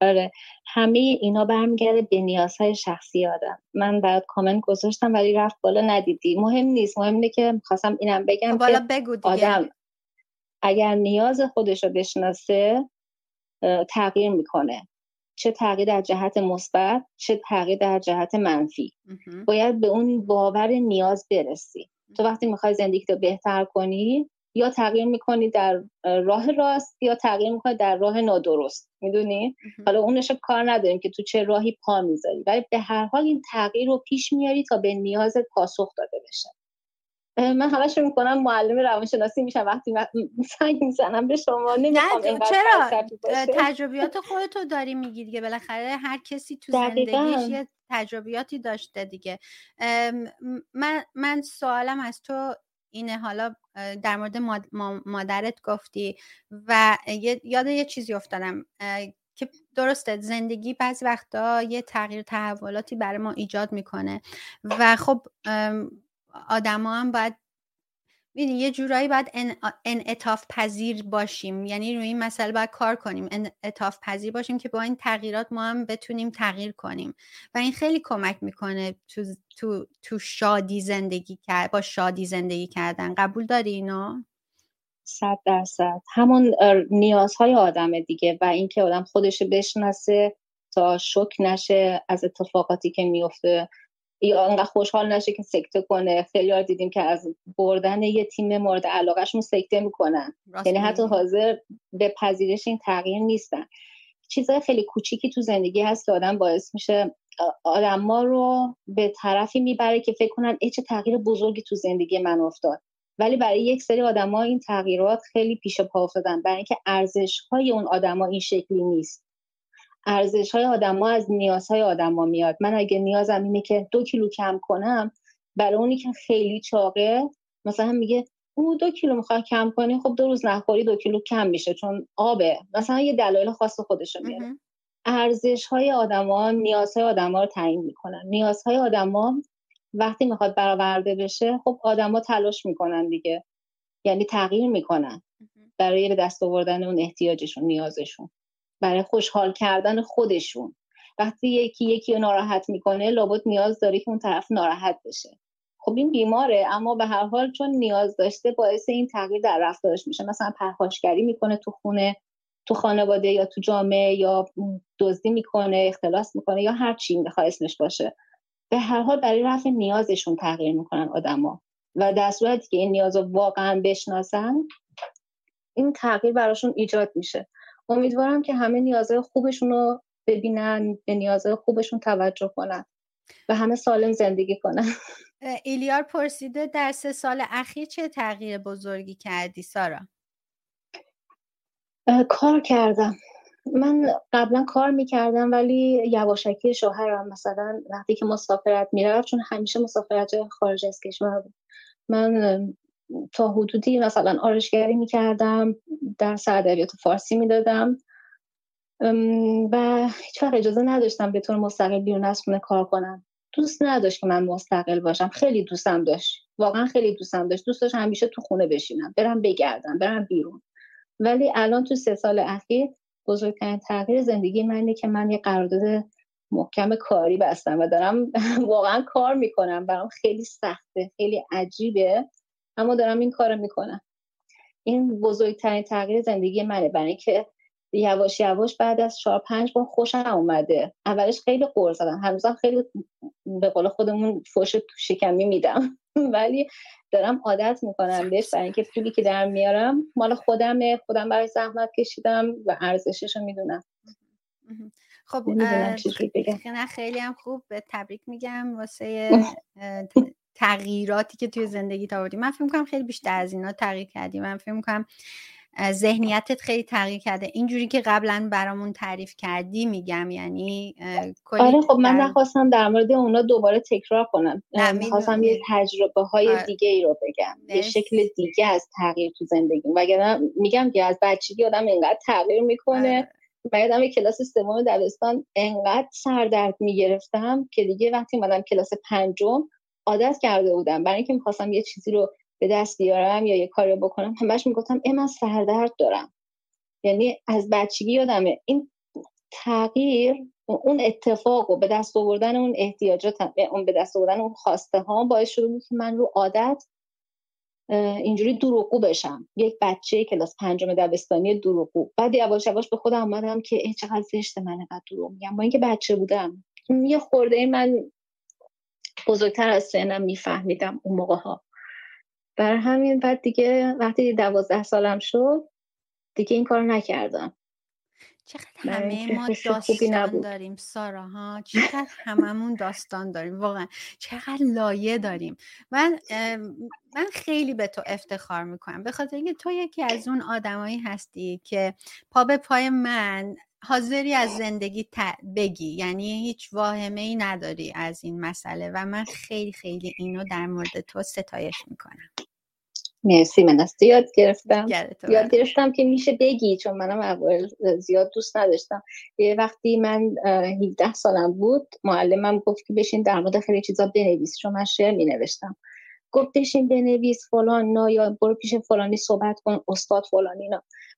آره. همه اینا برمیگرده به نیازهای شخصی آدم. من برات کامنت گذاشتم ولی رفت بالا ندیدی. مهم نیست. مهم اینه که خواستم اینم بگم خب، بالا بگو دیگه. آدم اگر نیاز خودش رو بشناسه تغییر می‌کنه. چه تغییر در جهت مثبت چه تغییر در جهت منفی. باید به اون باور نیاز برسی. تو وقتی می‌خوای زندگی رو بهتر کنی یا تغییر می‌کنی در راه راست یا تغییر می‌کنی در راه نادرست می‌دونی؟ حالا اونش کار نداریم که تو چه راهی پا می‌ذاری ولی به هر حال این تغییر رو پیش میاری تا به نیاز پاسخ داده بشه. من همش می‌کنم معلم روانشناسی میشم. وقتی [LAUGHS] سنگ می‌زنم به شما نمی‌خوام چرا؟ تجربیات خودتو داری میگی دیگه. بالاخره هر کسی تو زندگیش یه تجربیاتی داشته دیگه. من من سوالم از تو اینه حالا در مورد مادرت گفتی و یاد یه چیزی افتادم که درسته زندگی بعضی وقتا یه تغییر تحولاتی برای ما ایجاد می‌کنه و خب آدما هم باید ببینید یه جورایی باید انعطاف پذیر باشیم. یعنی روی این مسئله باید کار کنیم. انعطاف پذیر باشیم که با این تغییرات ما هم بتونیم تغییر کنیم. و این خیلی کمک می‌کنه تو, تو, تو شادی زندگی کرد با شادی زندگی کردن. قبول داری اینو؟ صد درصد. همون نیازهای آدم دیگه و اینکه آدم خودش بشناسه تا شک نشه از اتفاقاتی که میفته یا انقدر خوشحال نشه که سکته کنه. خیلی دیدیم که از بردن یه تیم مورد علاقهشون سکته می‌کنن. یعنی حتی حاضر به پذیرش این تغییر نیستن. چیزهای خیلی کوچیکی تو زندگی هست که آدم باعث میشه آدم ما رو به طرفی می‌بره که فکر کنن چه تغییر بزرگی تو زندگی من افتاد. ولی برای یک سری آدما این تغییرات خیلی پیش پا افتادن. برای اینکه ارزش های اون آدما این شکلی نیست. ارزش های ها از نیازهای ها میاد. من اگه نیازم اینه که دو کیلو کم کنم برای اونی که خیلی چاقه مثلا میگه او دو کیلو می‌خواد کم کنی؟ خب دو روز نخوری دو کیلو کم میشه چون آبه. مثلا یه دلایل خاص خودشو میاره. ارزش های آدما نیازهای آدما رو تعیین می‌کنن. نیازهای آدما وقتی می‌خواد برآورده بشه خب آدما تلاش می‌کنن دیگه. یعنی تغییر می‌کنن. برای به دست آوردن اون احتیاجشون نیازشون. برای خوشحال کردن خودشون. وقتی یکی یکی ناراحت می‌کنه لابد نیاز داره که اون طرف ناراحت بشه. خب این بیماره اما به هر حال چون نیاز داشته باعث این تغییر در رفتارش میشه. مثلا پرخاشگری می‌کنه تو خونه تو خانواده یا تو جامعه یا دزدی می‌کنه اختلاس می‌کنه یا هر چی می‌خواد اسمش باشه. به هر حال برای رفع نیازشون تغییر می‌کنن آدما. و در صورتی که این نیاز رو واقعا بشناسن این تغییر براشون ایجاد میشه. امیدوارم که همه نیازهای خوبشون رو ببینن به نیازهای خوبشون توجه کنن و همه سالم زندگی کنن [LAUGHS] ایلیار پرسیده در سه سال اخیر چه تغییر بزرگی کردی سارا؟ کار کردم من قبلا کار می‌کردم ولی یواشکی شوهرم مثلا وقتی که مسافرت می‌رفت چون همیشه مسافرت خارج از کشور بود من تا حدودی مثلا آرشگری می‌کردم در ادبیات فارسی می‌دادم. و هیچ وقت اجازه نداشتم به طور مستقل بیرون از خونه کار کنم. دوست نداشت که من مستقل باشم. خیلی دوستم داشت. واقعا خیلی دوستم داشت. دوست داشت همیشه تو خونه بشینم برم بگردم برم بیرون. ولی الان تو سه سال اخیر بزرگترین تغییر زندگی منه که من یه قرارداد محکم کاری بستم و دارم [LAUGHS] واقعا کار می‌کنم. برام خیلی سخته خیلی عجیبه. اما دارم این کار می‌کنم. این بزرگترین تغییر زندگی منه. برای اینکه یواش یواش بعد از چهار پنج ماه خوشم اومده. اولش خیلی قور زدم. هنوزم خیلی به قول خودمون فوش تو شکمی میدم. [LAUGHS] ولی دارم عادت می‌کنم بهش. برای اینکه پولی که در میارم مال خودمه. خودم برای زحمت کشیدم و ارزشش رو می‌دونم خب خیلی هم خوب به تبریک میگم. واسه [LAUGHS] تغییراتی که توی زندگی آوردی. من فکر می‌کنم خیلی بیشتر از اینا تغییر کردی. من فکر می‌کنم ذهنیتت خیلی تغییر کرده. اینجوری که قبلا برامون تعریف کردی میگم. یعنی آره خب من نخواستم در مورد اونا دوباره تکرار کنم. می‌خواستم یه تجربه های آره. دیگه ای رو بگم. یه شکل دیگه از تغییر تو زندگی. وگرنه میگم که از بچگی آدم اینقدر تغییر می‌کنه. بعدم یه کلاس سوم دبستان انقدر سردرد می‌گرفتم که دیگه وقتی اومدم کلاس پنجم عادت کرده بودم. برای اینکه می‌خواستم یه چیزی رو به دست بیارم یا یه کاری بکنم همش می‌گفتم ای من سردرد دارم. یعنی از بچگی یادمه. این تغییر اون اتفاق و به دست آوردن اون احتیاجات اون به دست آوردن اون خواسته ها باعث شده بود که من رو عادت اینجوری دروغگو بشم. یک بچه کلاس پنجم دبستانی دروغگو. بعد یواش یواش به خودم اومدم که چقدر زشته من اینقدر دروغ میگم. با اینکه بچه بودم. یه خورده من بزرگتر از سنم میفهمیدم اون موقع ها. بر همین بعد دیگه وقتی دوازده سالم شد دیگه این کار نکردم. چقدر همه ما داستان داریم سارا ها؟ چقدر هممون داستان داریم واقعا. چقدر لایه داریم. من من خیلی به تو افتخار می‌کنم. به خاطر اینکه تو یکی از اون آدمایی هستی که پا به پای من حاضری از زندگی بگی. یعنی هیچ واهمه ای نداری از این مسئله و من خیلی خیلی اینو در مورد تو ستایش می‌کنم. مرسی من از یاد گرفتم. یاد گرفتم که میشه بگی چون منم اول زیاد دوست نداشتم. یه وقتی من 17 سالم بود معلمم گفت که بشین در مورد خیلی چیزا بنویس چون من شعر می نوشتم گفت بشین بنویس فلان نه یا برو پیش فلانی صحبت کن استاد فلانی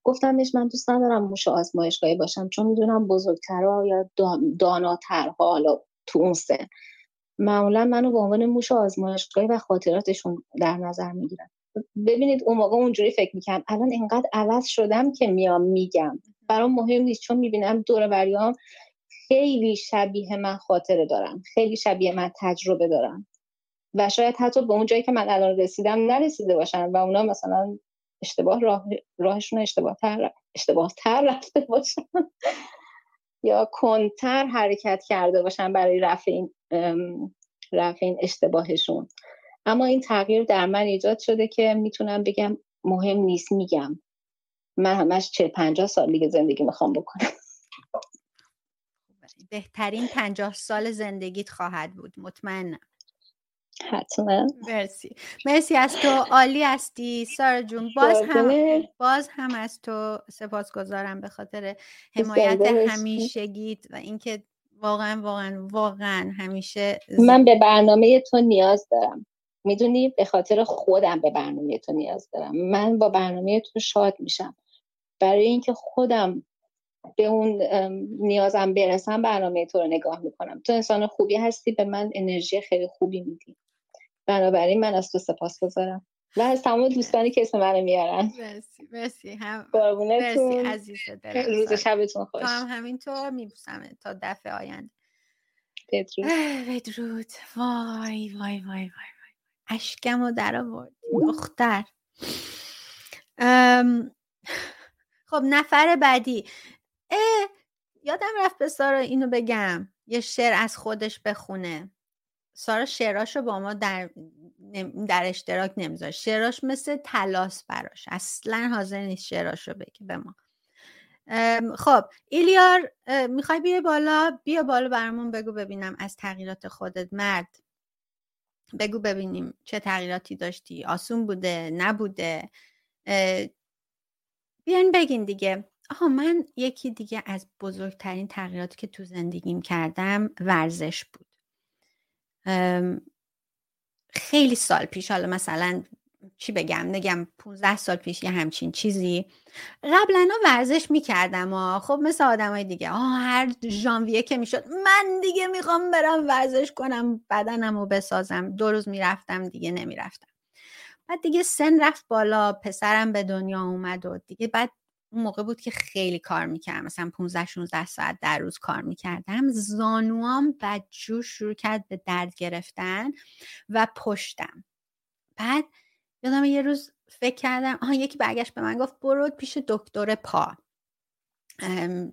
نه گفتمش من دوست ندارم موش آزمایشگاهی باشم چون می‌دونم بزرگترها یا داناترها حالا تو اون سن. معمولا منو به عنوان موش آزمایشگاهی و خاطراتشون در نظر می‌گیرن. ببینید اون موقع اونجوری فکر می‌کنم الان اینقدر عوض شدم که میام میگم. برام مهم نیست چون می‌بینم دور بریام خیلی شبیه من خاطره دارم خیلی شبیه من تجربه دارم. و شاید حتی به اون جایی که من الان رسیدم نرسیده باشن و اونا مثلا اشتباه راه راهشون اشتباه تر اشتباه تر رفته باشن. یا کنتر حرکت کرده باشن برای رفع این رفع این اشتباهشون. اما این تغییر در من ایجاد شده که می‌تونم بگم مهم نیست میگم. من همش چه پنجاه سال دیگه زندگی می‌خوام بکنم. بهترین پنجاه سال زندگیت خواهد بود. مطمئنم. حتما. مرسی. مرسی از تو. عالی هستی. سارا جون باز هم باز هم از تو سپاسگزارم به خاطر حمایت همیشگیت و اینکه واقعا واقعا واقعا همیشه من به برنامه تو نیاز دارم. می‌دونی؟ به خاطر خودم به برنامه تو نیاز دارم. من با برنامه تو شاد میشم. برای اینکه خودم به اون نیازم برسم برنامه تو رو نگاه می‌کنم. تو انسان خوبی هستی به من انرژی خیلی خوبی میدی. بنابراین من از تو سپاس گذارم. و از تمام دوستانی که اسم منو میارن. مرسی مرسی. هم مرسی عزیز روز شبتون خوش. تو هم همینطور میبوسم تا دفعه آینده. بدرود. بدرود. وای وای وای وای اشکم رو در آورد دختر. خب نفر بعدی. اه یادم رفت به سارا اینو بگم. یه شعر از خودش بخونه. سارا شعراشو با ما در, در اشتراک نمی‌ذاره. شعراش مثل تلاس براش. اصلا حاضر نیست شعراشو بگه به ما. خب ایلیار می‌خوای بیای بالا؟ بیا بالا برامون بگو ببینم از تغییرات خودت. مرد بگو ببینیم چه تغییراتی داشتی. آسون بوده؟ نبوده؟ بیاین بگین دیگه. آها من یکی دیگه از بزرگترین تغییراتی که تو زندگیم کردم ورزش بود. خیلی سال پیش حالا مثلا چی بگم نگم 15 سال پیش یه همچین چیزی. قبلا ورزش می‌کردم ها. خب مثل آدمای دیگه. آه هر ژانویه که می‌شد من دیگه می‌خوام برم ورزش کنم بدنم رو بسازم. دو روز می‌رفتم دیگه نمی‌رفتم. بعد دیگه سن رفت بالا پسرم به دنیا اومد و دیگه بعد اون موقع بود که خیلی کار می‌کردم. مثلا 15 16 ساعت در روز کار می‌کردم. زانوام بدجور شروع کرد به درد گرفتن و پشتم. بعد یادم یه روز فکر کردم آها یکی برگشت به من گفت برو پیش دکتر پا.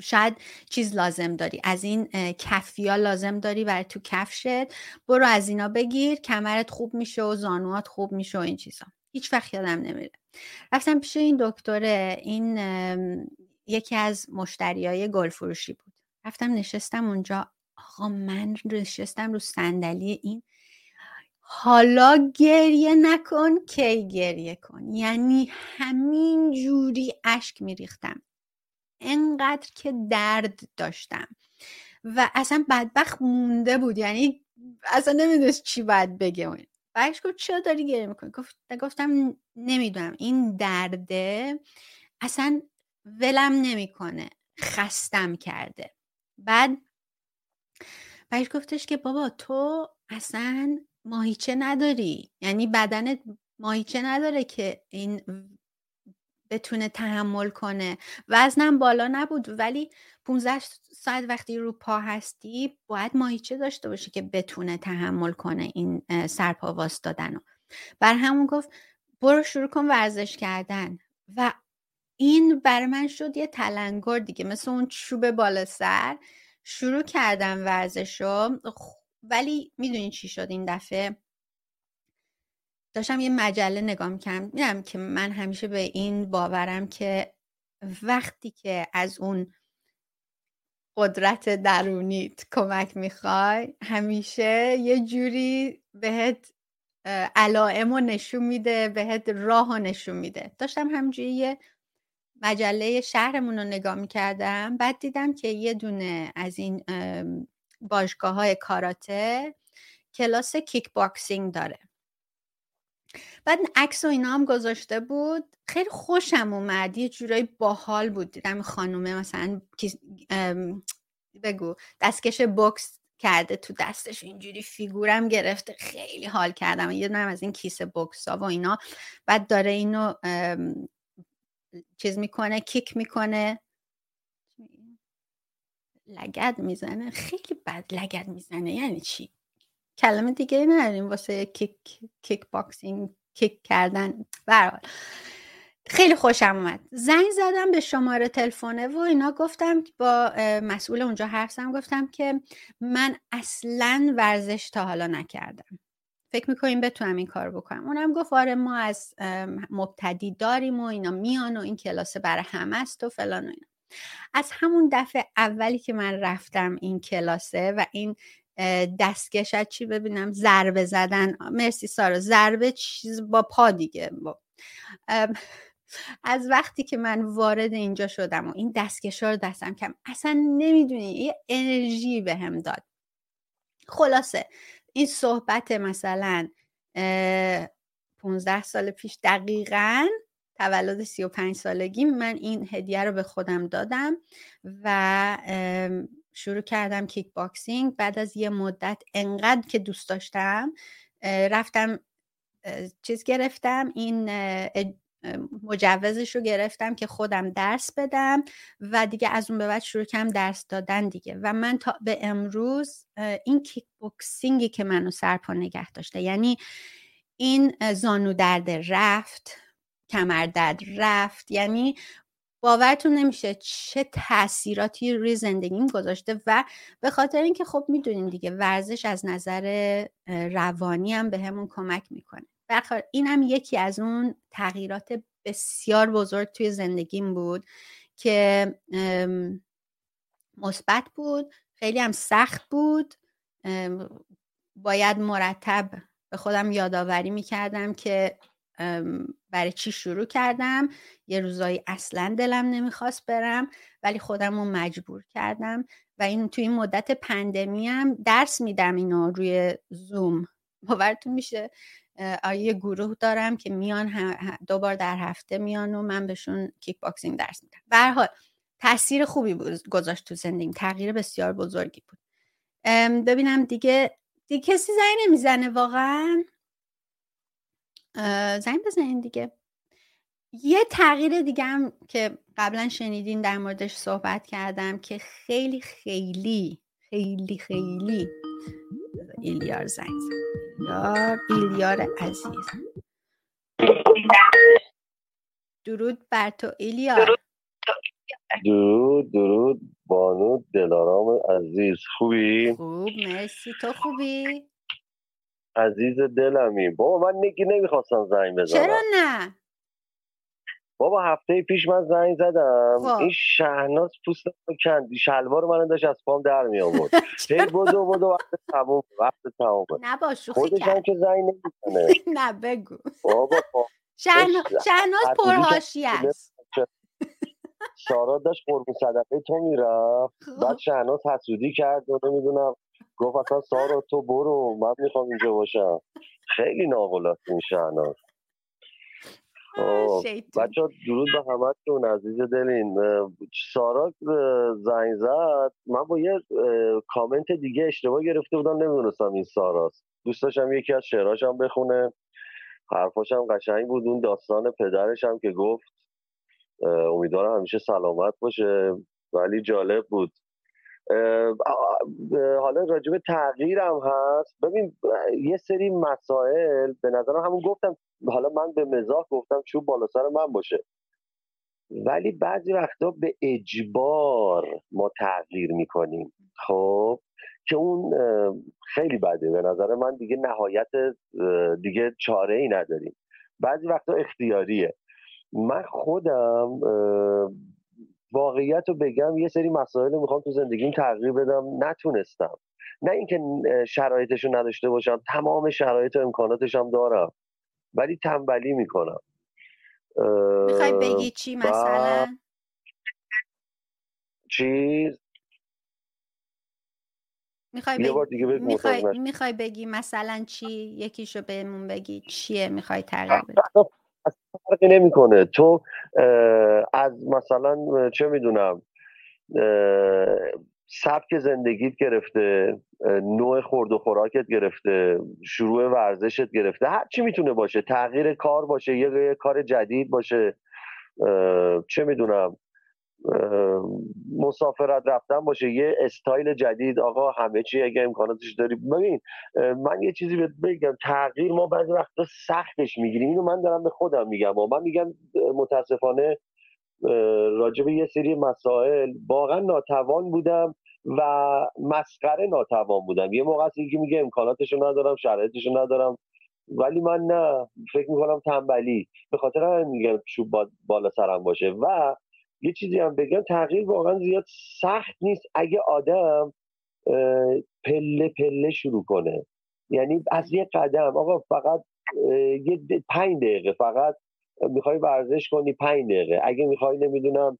شاید چیز لازم داری. از این کفیا لازم داری برای تو کفشت. برو از اینا بگیر کمرت خوب میشه و زانوات خوب میشه و این چیزا. هیچ وقت یادم نمیره. رفتم پیش این دکتره این یکی از مشتری های گل فروشی بود. رفتم نشستم اونجا. آقا من نشستم رو صندلی این. حالا گریه نکن کی گریه کن. یعنی همین جوری اشک میریختم. انقدر که درد داشتم. و اصلا بدبخت مونده بود. یعنی اصلا نمی‌دونست چی باید بگه. برش گفت چرا داری گریه می‌کنی؟ گفت گفتم نمی‌دونم. این درده اصلا ولم نمی‌کنه. خستم کرده. بعد برش گفتش که بابا تو اصلا ماهیچه نداری. یعنی بدنت ماهیچه نداره که این بتونه تحمل کنه. وزنم بالا نبود ولی 15 ساعت وقتی رو پا هستی باید ماهیچه داشته باشی که بتونه تحمل کنه این سرپا واسدادن بر همون گفت برو شروع کن ورزش کردن. و این بر من شد یه تلنگر دیگه مثل اون چوب بالا سر. شروع کردم ورزش رو ولی می‌دونی چی شد این دفعه؟ داشتم یه مجله نگاه می‌کردم. می‌دونم که من همیشه به این باورم که وقتی که از اون قدرت درونیت کمک می‌خوای همیشه یه جوری بهت علائم و نشون میده بهت راه و نشون میده. داشتم همجوری یه مجله شهرمون رو نگاه می‌کردم. بعد دیدم که یه دونه از این باشگاه های کاراته کلاس کیک باکسینگ داره. بعد عکس و اینا هم گذاشته بود. خیلی خوشم اومد. یه جورایی باحال بود. دیدم خانومه مثلا بگو دستکش بکس کرده تو دستش. اینجوری فیگورم گرفته. خیلی حال کردم. یه دونم از این کیسه بکس ها و اینا. بعد داره اینو چیز می‌کنه kick می‌کنه. لگد می‌زنه. خیلی بد لگد می‌زنه. یعنی چی؟ کلمه دیگه نداریم واسه kick کیک باکسینگ kick کردن. برحال خیلی خوشم اومد. زنگ زدم به شماره تلفنه و اینا گفتم با مسئول اونجا حرفم گفتم که من اصلا ورزش تا حالا نکردم. فکر می‌کنیم بتونم این کار بکنم. اونم گفت آره ما از مبتدی داریم و اینا میان و این کلاسه برای همه است و فلان و اینا. از همون دفعه اولی که من رفتم این کلاسه و این دستکشت چی ببینم؟ ضربه زدن. مرسی سارا. ضربه چیز با پا دیگه. با. از وقتی که من وارد اینجا شدم و این دستکشا رو دستم کم اصلا نمی‌دونی یه انرژی به هم داد. خلاصه این صحبت مثلا 15 سال پیش دقیقا تولد 35 سالگی من این هدیه رو به خودم دادم و شروع کردم کیک باکسینگ بعد از یه مدت انقدر که دوست داشتم رفتم چیز گرفتم این مجوزش رو گرفتم که خودم درس بدم و دیگه از اون به بعد شروع کردم درس دادن دیگه. و من تا به امروز این کیک بوکسینگی که منو سرپا نگه داشته یعنی این زانو درد رفت کمر درد رفت یعنی باورتون نمیشه چه تاثیراتی روی زندگیم گذاشته و به خاطر اینکه خب می‌دونین دیگه ورزش از نظر روانی هم به همون کمک می‌کنه. بخاطر این هم یکی از اون تغییرات بسیار بزرگ توی زندگیم بود که مثبت بود خیلی هم سخت بود. باید مرتب به خودم یادآوری می‌کردم که برای چی شروع کردم؟ یه روزایی اصلا دلم نمی‌خواست برم ولی خودم رو مجبور کردم و این توی این مدت pandemic هم درس میدم اینو روی زوم باورتون میشه؟ یه گروه دارم که میان دو بار در هفته میان و من بهشون کیک باکسینگ درس میدم. به حال تاثیر خوبی گذاشت تو زندگیم. تغییر بسیار بزرگی بود. ببینم دیگه دیگه کسی زنگ نمی‌زنه واقعا؟ زنگ بزنین دیگه. یه تغییر دیگه هم که قبلا شنیدین در موردش صحبت کردم که خیلی خیلی خیلی خیلی. ایلیار زنگ ایلیار ایلیار عزیز. درود بر تو ایلیار. درود درود بانو دلارام عزیز. خوبی؟ خوب مرسی. تو خوبی؟ عزیز دلمی بابا من نگی نمی‌خواستم زنگ بزنم. چرا نه؟ بابا هفته پیش من زنگ زدم. خب. این شهناز پوست کندی شلوار من داشت از پام در می آورد [LAUGHS] هی بدو بدو وقت تموم وقت تموم نه با شوخی خودش هم که زنگ نمی‌زنه. [LAUGHS] نه بگو. بابا. شهنا- شهناز پرهاشی. است. سارا داشت قربون صدقه تو می‌رفت. خب. بعد شهناز حسودی کرد و نمی‌دونم گفت اصلا سارا تو برو من می‌خوام اینجا باشم. خیلی ناقلاست این شهناز خب. بچه درود به همتون عزیز دلین. سارا زنگ زد. من با یه کامنت دیگه اشتباه گرفته بودم نمی‌دونستم این ساراست. دوست داشتم یکی از شعرهاشم بخونه. حرفاشم قشنگ بود. اون داستان پدرش هم که گفت. امیدوارم همیشه سلامت باشه. ولی جالب بود. حالا راجب تغییرم هست. ببین یه سری مسائل به نظرم همون گفتم حالا من به مزاح گفتم چوب بالا سر من باشه. ولی بعضی وقتا به اجبار ما تغییر می‌کنیم. خب؟ که اون خیلی بده. به نظر من دیگه نهایت دیگه چاره ای نداریم. بعضی وقتا اختیاریه. من خودم واقعیت رو بگم یه سری مسائل رو می‌خوام تو زندگیم تغییر بدم نتونستم. نه اینکه شرایطش رو نداشته باشم تمام شرایط و امکاناتش هم دارم ولی تنبلی می‌کنم. می‌خوای بگی چی مثلا؟ چیز؟ می‌خوای یه بگی بار دیگه می‌خوای. می‌خوای بگی مثلا چی؟ یکیشو بهمون بگی چیه می‌خوای تغییر بدی؟ [LAUGHS] فرقی نمی‌کنه. تو از مثلا چه می‌دونم سبک زندگیت گرفته نوع خورد و خوراکت گرفته شروع ورزشت گرفته هر چی می‌تونه باشه تغییر کار باشه یه, کار جدید باشه چه می‌دونم. مسافرت رفتن باشه. یه استایل جدید. آقا همه چی اگه امکاناتش داری. ببین من یه چیزی بهت بگم. تغییر ما بعضی وقتا سختش می‌گیریم. اینو من دارم به خودم میگم. و من میگم متاسفانه به یه سری مسائل واقعا ناتوان بودم و مسخره ناتوان بودم. یه موقع هست یکی میگه امکاناتشو ندارم شرایطشو ندارم. ولی من نه. فکر می‌کنم تنبلی. به خاطر میگم چوب با- بالا سرم باشه. و یه چیزی هم بگم تغییر واقعا زیاد سخت نیست اگه آدم پله پله شروع کنه. یعنی از یه قدم آقا فقط یه پنج دقیقه فقط می‌خوای ورزش کنی پنج دقیقه. اگه می‌خوای نمی‌دونم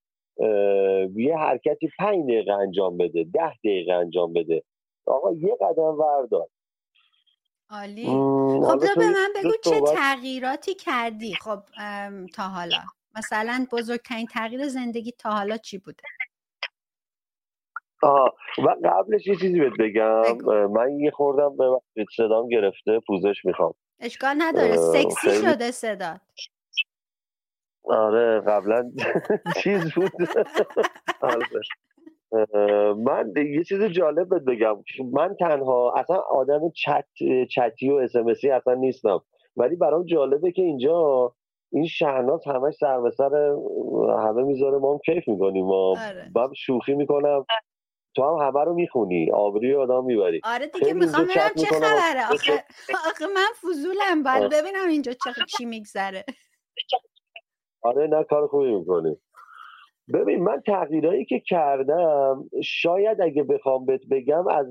یه حرکتی پنج دقیقه انجام بده ده دقیقه انجام بده. آقا یه قدم وردار. عالی. خب به من بگو چه تغییراتی کردی خب تا حالا؟ مثلا بزرگترین تغییر زندگی تا حالا چی بوده؟ آه و قبلش یه چیزی بهت بگم. من یه خوردم به صدام گرفته پوزش می‌خوام. اشکال نداره. سکسی شده صدا آره قبلا [LAUGHS] چیز بود. [LAUGHS] آره. من یه چیز جالب بهت بگم. من تنها اصلا آدم چت چتی و اسمسی اصلا نیستم. ولی برام جالبه که اینجا این شهناز همش سر به سر همه می‌ذاره ما هم کیف می‌کنیم. ما آره. شوخی می‌کنم. تو هم همه رو می‌خونی. آبری آدم می‌بری. آره دیگه می‌خوام ببینم چه خبره. آخه, آخه من فضولم. باید ببینم اینجا چه چی میگذره. آره نه کار خوبی می‌کنی. ببین من تغییرهایی که کردم شاید اگه بخوام بهت بگم از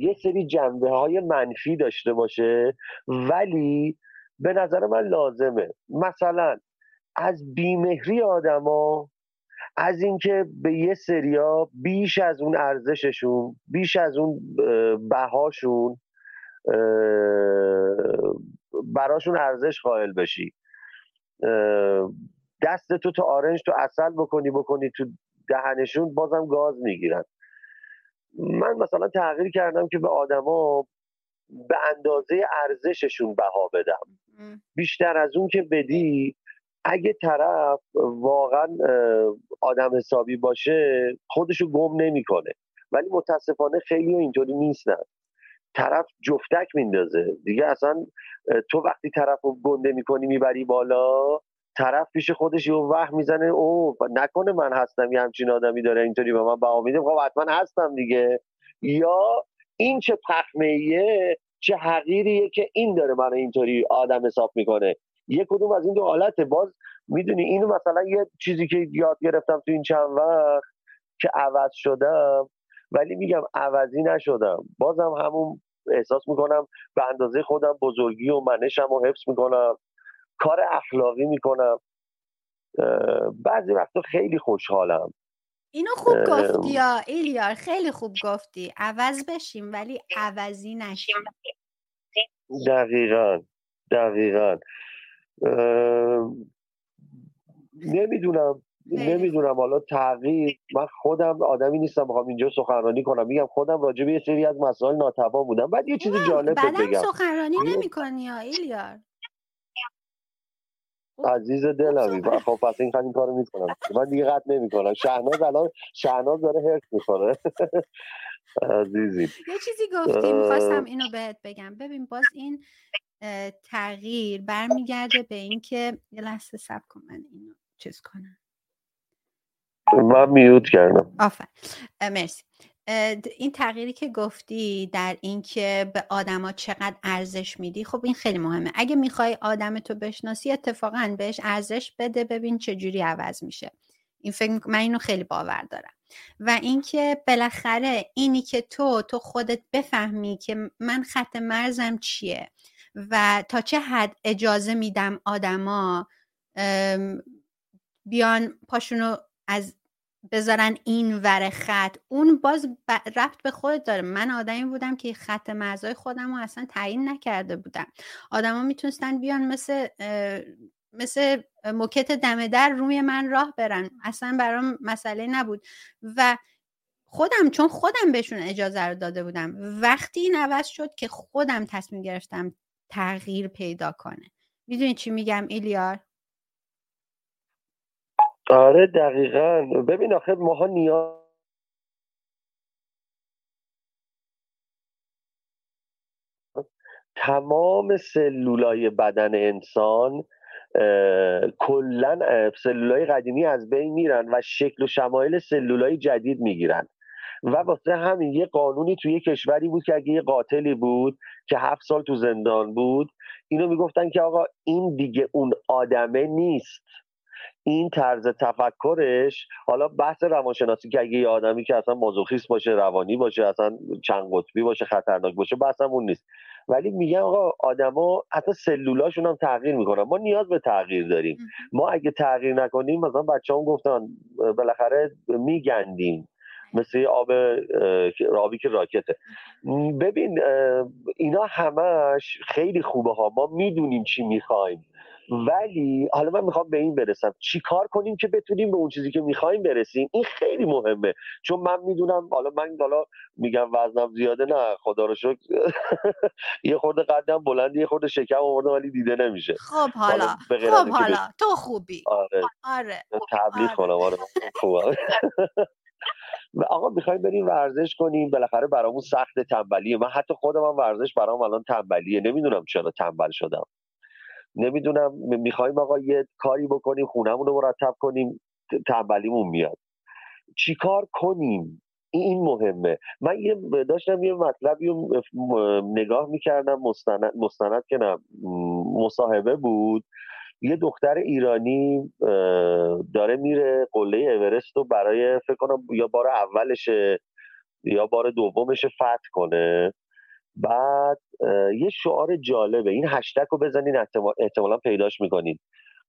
یه سری جنبه های منفی داشته باشه ولی به نظر من لازمه. مثلا از بیمهری آدما از اینکه به یه سریا بیش از اون ارزششون بیش از اون بهاشون براشون ارزش قائل بشی. دست تو تو آرنج تو اصل بکنی بکنی تو دهنشون بازم گاز می‌گیرن. من مثلا تغییر کردم که به آدما به اندازه ارزششون بها بدم. بیشتر از اون که بدی اگه طرف واقعا آدم حسابی باشه خودشو گم نمی‌کنه. ولی متاسفانه خیلی اینطوری نیستن. طرف جفتک میندازه. دیگه اصلا تو وقتی طرف رو گنده می‌کنی می‌بری بالا طرف پیش خودش یه وهم می‌زنه او نکنه من هستم یه همچین آدمی داره اینطوری به من بها میده. خب حتما هستم دیگه. یا این چه پخمه چه حقیریه که این داره من اینطوری آدم حساب می‌کنه. یه کدوم از این دو حالته. باز می‌دونی اینو مثلا یه چیزی که یاد گرفتم تو این چند وقت که عوض شدم ولی میگم عوضی نشدم. بازم همون احساس می‌کنم به اندازه خودم بزرگی و منشم و حفظ می‌کنم. کار اخلاقی می‌کنم. بعضی وقتا خیلی خوشحالم. اینو خوب گفتی یا ایلیار خیلی خوب گفتی. عوض بشیم ولی عوضی نشیم. دقیقا دقیقا. نمی‌دونم نمی‌دونم. حالا تغییر من خودم آدمی نیستم بخوام اینجا سخنرانی کنم. میگم خودم راجع به یه سری از مسائل ناتوان بودم. بعد یه چیز جالب بگم. سخنرانی نمی‌کنی یا ایلیار؟ عزیز دلمی خب پس این این کارو می‌کنم. من دیگه قطع نمی‌کنم. شهناز الان شهناز داره هرس می‌کنه [LAUGHS] عزیزی. یه چیزی گفتی می‌خواستم اینو بهت بگم. ببین باز این تغییر برمیگرده به اینکه یه لحظه سب کن من اینو چیز کنم. من میوت کردم. آفر. مرسی. این تغییری که گفتی در اینکه به آدما چقدر ارزش میدی خب این خیلی مهمه. اگه می‌خوای آدم تو بشناسی اتفاقا بهش ارزش بده ببین چه جوری عوض میشه. این فکر من اینو خیلی باور دارم. و اینکه بالاخره اینی که تو تو خودت بفهمی که من خط مرزم چیه و تا چه حد اجازه میدم آدما بیان پاشونو از بذارن این ور خط. اون باز رفت به خود داره. من آدمی بودم که خط مرزای خودم رو اصلا تعیین نکرده بودم. آدما می‌تونستن بیان مثل مثل موکت دم در روی من راه برن. اصلا برام مسئله نبود. و خودم چون خودم بهشون اجازه رو داده بودم. وقتی این عوض شد که خودم تصمیم گرفتم تغییر پیدا کنه. می‌دونی چی میگم ایلیار؟ آره دقیقا. ببین آخه ماها نیاز تمام سلولای بدن انسان کلا سلولای قدیمی از بین میرن و شکل و شمایل سلولای جدید می‌گیرن. و واسه همین یه قانونی توی یه کشوری بود که اگه یه قاتلی بود که هفت سال تو زندان بود اینو می‌گفتن که آقا این دیگه اون آدمه نیست. این طرز تفکرش حالا بحث روانشناسی که اگه یه آدمی که اصلا مازوخیست باشه روانی باشه اصلا چند قطبی باشه خطرناک باشه بحثم اون نیست. ولی میگن آقا آدما حتی سلولاشون هم تغییر می‌کنن. ما نیاز به تغییر داریم. ما اگه تغییر نکنیم مثلا بچه هم گفتن بالاخره میگندیم. مثل آب آبی که راکته. ببین اینا همش خیلی خوبه ها. ما می‌دونیم چی می‌خوایم. ولی حالا من می‌خوام به این برسم. چیکار کنیم که بتونیم به اون چیزی که می‌خوایم برسیم؟ این خیلی مهمه. چون من می‌دونم حالا من حالا میگم وزنم زیاده نه خدا رو شکر. [LAUGHS] یه خورده قدم بلند یه خورده شکم آوردم ولی دیده نمیشه. خب حالا خب حالا. تو خوبی. آره. آره. تبلیغ آره. کنم. آره خوبم. [LAUGHS] آقا می‌خوایم بریم ورزش کنیم. بالاخره برامون سخت تنبلیه. من حتی خودم هم ورزش برام الان تنبلیه. نمی‌دونم چرا تنبل شدم. نمی‌دونم می‌خوایم آقا یه کاری بکنیم خونهمون رو مرتب کنیم تنبلیمون میاد. چیکار کنیم؟ این مهمه. من یه داشتم یه مطلبی رو نگاه می‌کردم مستند, مستند که نه مصاحبه بود. یه دختر ایرانی داره میره قله اورست رو برای فکر کنم یا بار اولشه یا بار دومش فتح کنه. بعد یه شعار جالبه. این هشتک رو بزنین احتمالا پیداش می‌کنین.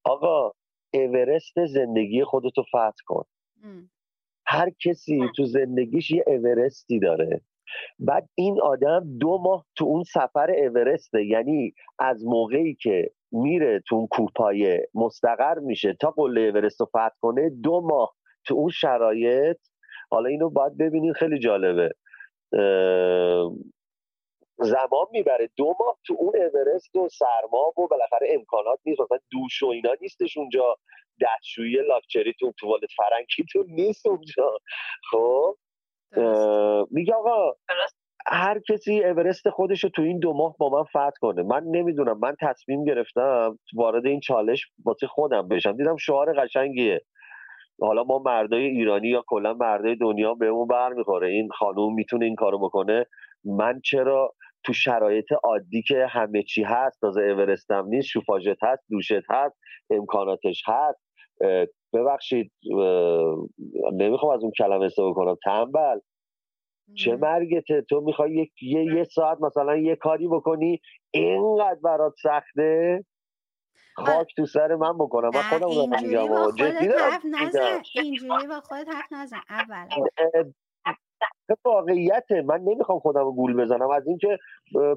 آقا اورست زندگی خودتو فتح کن. هر کسی تو زندگیش یه اورستی داره. بعد این آدم دو ماه تو اون سفر اورسته. یعنی از موقعی که میره تو اون کوپایه مستقر میشه تا قله اورست رو فتح کنه دو ماه تو اون شرایط. حالا اینو باید ببینین خیلی جالبه. زمان می‌بره. دو ماه تو اون اورست و سرما و بالاخره امکانات نیست. مثلا دوش و اینا نیستش اونجا. دستشویی لاکچریتون توالت فرنگیتون نیست اونجا. خب؟ میگه آقا هر کسی اورست خودش رو تو این دو ماه با من فتح کنه. من نمی‌دونم. من تصمیم گرفتم وارد این چالش واسه خودم بشم. دیدم شعار قشنگیه. حالا ما مردای ایرانی یا کلا مردای دنیا به اون برمیخوره این خانوم می‌تونه این کارو بکنه. من چرا تو شرایط عادی که همه چی هست تازه اورستم نیست شوفاژت هست دوشت هست امکاناتش هست. ببخشید نمی‌خوام از اون کلمه استفاده کنم. تنبل. چه مرگته؟ تو می‌خوای یک یه, یه ساعت مثلا یه کاری بکنی اینقدر برات سخته؟ خاک تو سر من بکنم. من خودم رو میگم. جدی اینجوری با خودت حرف نزن اول. واقعیته؟ من نمی‌خوام خودم گول بزنم. از اینکه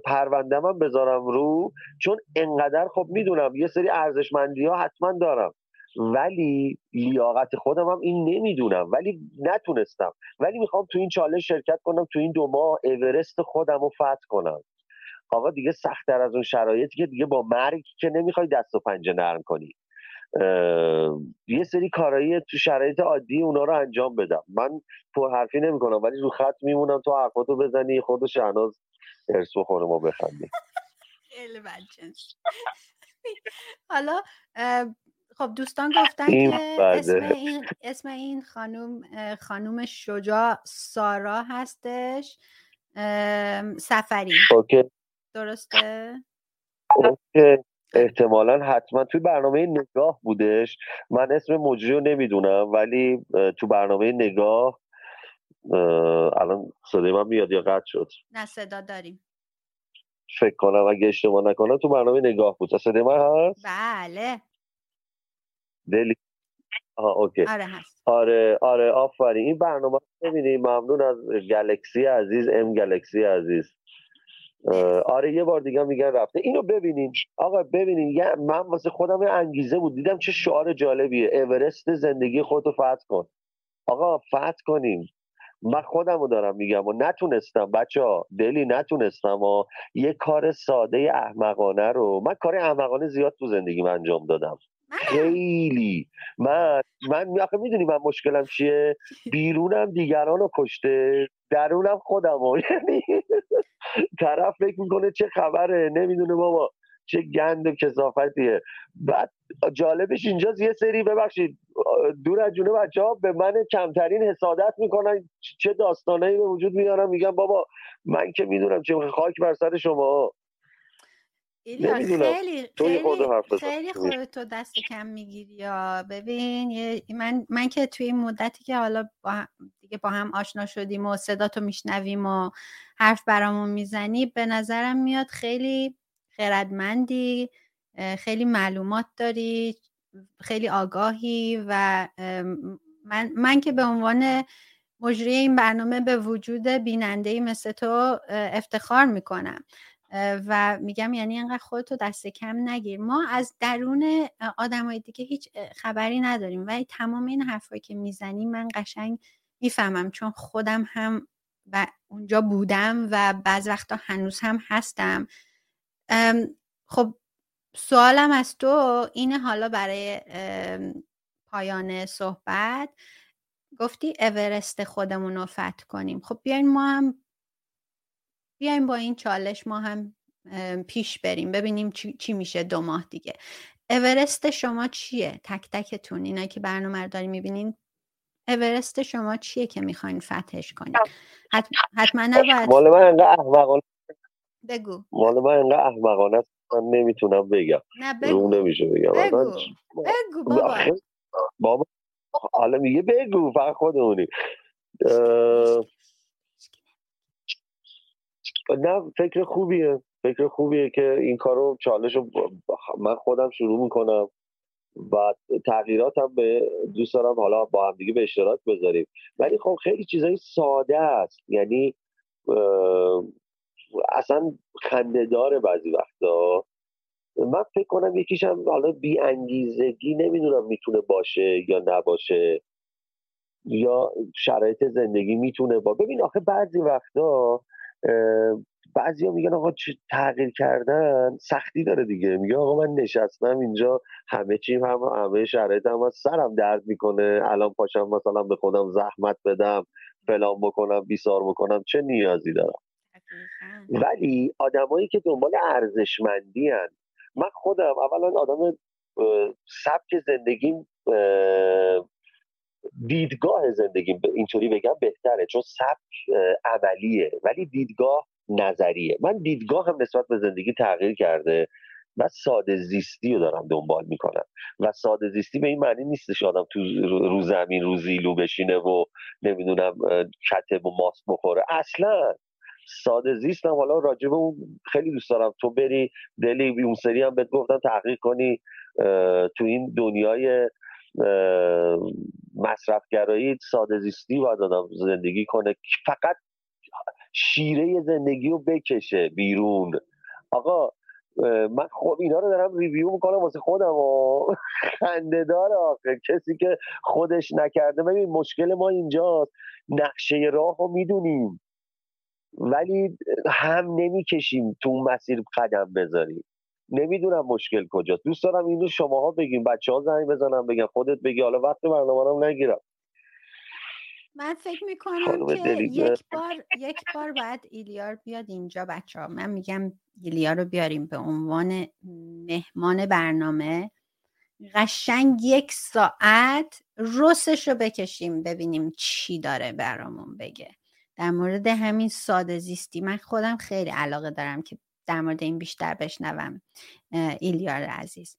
پرونده من بذارم رو چون انقدر خب می‌دونم یه سری ارزشمندی ها حتما دارم. ولی لیاقت خودم هم این نمی‌دونم. ولی نتونستم. ولی می‌خوام تو این چالش شرکت کنم تو این دو ماه اورست خودم رو فتح کنم. آقا دیگه سختتر از اون شرایطی که دیگه با مرگ که نمی‌خوای دست و پنجه نرم کنی. یه سری کارایی تو شرایط عادی اونا رو انجام بدم. من پر حرفی نمی‌کنم ولی رو خط میمونم تو حرفاتو بزنی خود شهناز ارس بخوره ما بخندیم. حالا خب دوستان گفتن که اسم این, اسم این خانوم خانوم شجاع سارا هستش. سفری. اوکی. درسته؟ اوکی. احتمالا حتما توی برنامه نگاه بودش. من اسم مجری رو نمی‌دونم ولی تو برنامه نگاه الان صدای من میاد یا قطع شد؟ نه صدا داریم. فکر کنم اگه اشتباه نکنم تو برنامه نگاه بود. صدای من هست؟ بله. دلی. آها اوکی. آره هست. آره آره آفرین. این برنامه ببینید. ممنون از گلکسی عزیز ام گلکسی عزیز. آره یه بار دیگه میگن رفته. اینو ببینین. آقا ببینین من واسه خودم انگیزه بود. دیدم چه شعار جالبیه. اورست زندگی خودتو فتح کن. آقا فتح کنیم. من خودمو دارم میگم و نتونستم. بچه دلی نتونستم و یه کار ساده احمقانه رو. من کار احمقانه زیاد تو زندگی من انجام دادم. خیلی. من من آخه می‌دونی من مشکلم چیه؟ بیرونم دیگران رو کشته درونم خودم [LAUGHS] یعنی طرف فکر می‌کنه چه خبره؟ نمی‌دونه بابا. چه گند و کسافتیه بعد جالبش اینجاست یه سری ببخشید دور از جونه بچه ها به من کمترین حسادت می‌کنن. چه داستانهایی به وجود میارن میگن بابا من که می‌دونم چه خاک بر سر شما. خیلی خیلی خیلی خودتو دست کم می‌گیری یا؟ ببین من من که توی این مدتی که حالا با دیگه با هم آشنا شدیم و صداتو میشنویم و حرف برامون می‌زنی به نظرم میاد خیلی خردمندی خیلی معلومات داری خیلی آگاهی و من, من که به عنوان مجری این برنامه به وجود بیننده مثل تو افتخار می‌کنم. و میگم یعنی اینقدر خودتو دست کم نگیر. ما از درون آدمای دیگه هیچ خبری نداریم. ولی تمام این حرفایی که می‌زنی من قشنگ می‌فهمم. چون خودم هم و اونجا بودم و بعض وقتا هنوز هم هستم. خب سوالم از تو اینه حالا برای پایان صحبت. گفتی اورست خودمون رو فتح کنیم. خب بیاین ما هم بیایم با این چالش ما هم پیش بریم. ببینیم چی, میشه دو ماه دیگه. اورست شما چیه؟ تک تکتون. اینا که برنامه رو داری می‌بینین اورست شما چیه که می‌خواین فتحش کنین؟ حتما نباید مال من انقدر احمقانه بگو. مال من انقدر احمقانه من نمی‌تونم بگم. نه بگو. نمیشه بگم. بگو, بگو بابا. بابا حالا میگه بگو فقط خودمونی نه فکر خوبیه. فکر خوبیه که این کارو چالش رو من خودم شروع می‌کنم. و تغییرات هم به دوست دارم حالا با هم دیگه به اشتراک بذاریم. ولی خب خیلی چیزای ساده است. یعنی اصلا خنده داره بعضی وقتا. من فکر کنم یکیش هم حالا بی انگیزگی نمی‌دونم می‌تونه باشه یا نباشه. یا شرایط زندگی می‌تونه با ببین آخه بعضی وقتا ها میگن آقا تغییر کردن؟ سختی داره دیگه. میگه آقا من نشستم اینجا همه چیم هم همه شرایط هم سرم درد می‌کنه. الان پاشم مثلا به خودم زحمت بدم فلان بکنم بیسار بکنم چه نیازی دارم؟ ولی آدمایی که دنبال ارزشمندی هن. من خودم اولا آدم سبک زندگیم دیدگاه زندگی اینطوری بگم بهتره چون سبک عملیه ولی دیدگاه نظریه. من دیدگاه هم نسبت به زندگی تغییر کرده و ساده زیستی رو دارم دنبال می‌کنم. و ساده زیستی به این معنی نیستش آدم تو رو زمین رو زیلو بشینه و نمی‌دونم کتب و ماست بخوره. اصلا ساده زیستم. حالا راجبه اون خیلی دوست دارم. تو بری دلی اون سری هم بهت گفتم تحقیق کنی تو این دنیای مصرفگرایی ساده زیستی باید آدم زندگی کنه. فقط شیره زندگی رو بکشه بیرون. آقا من خب اینا رو دارم ریویو می‌کنم واسه خودم و خنده داره آخه. کسی که خودش نکرده ببین مشکل ما اینجاست. نقشه راه رو می‌دونیم. ولی هم نمی‌کشیم تو مسیر قدم بذاریم. نمی‌دونم مشکل کجاست. دوست دارم اینو شماها بگیم بچه ها زنگ بزنم بگم خودت بگی. حالا وقت برنامه رو نگیرم. من فکر می‌کنم که یک بار یک بار بعد ایلیار بیاد اینجا بچه ها من میگم ایلیار رو بیاریم به عنوان مهمان برنامه. قشنگ یک ساعت رسش رو بکشیم ببینیم چی داره برامون بگه. در مورد همین ساده زیستی من خودم خیلی علاقه دارم که در مورد این بیشتر بشنوم ایلیار عزیز.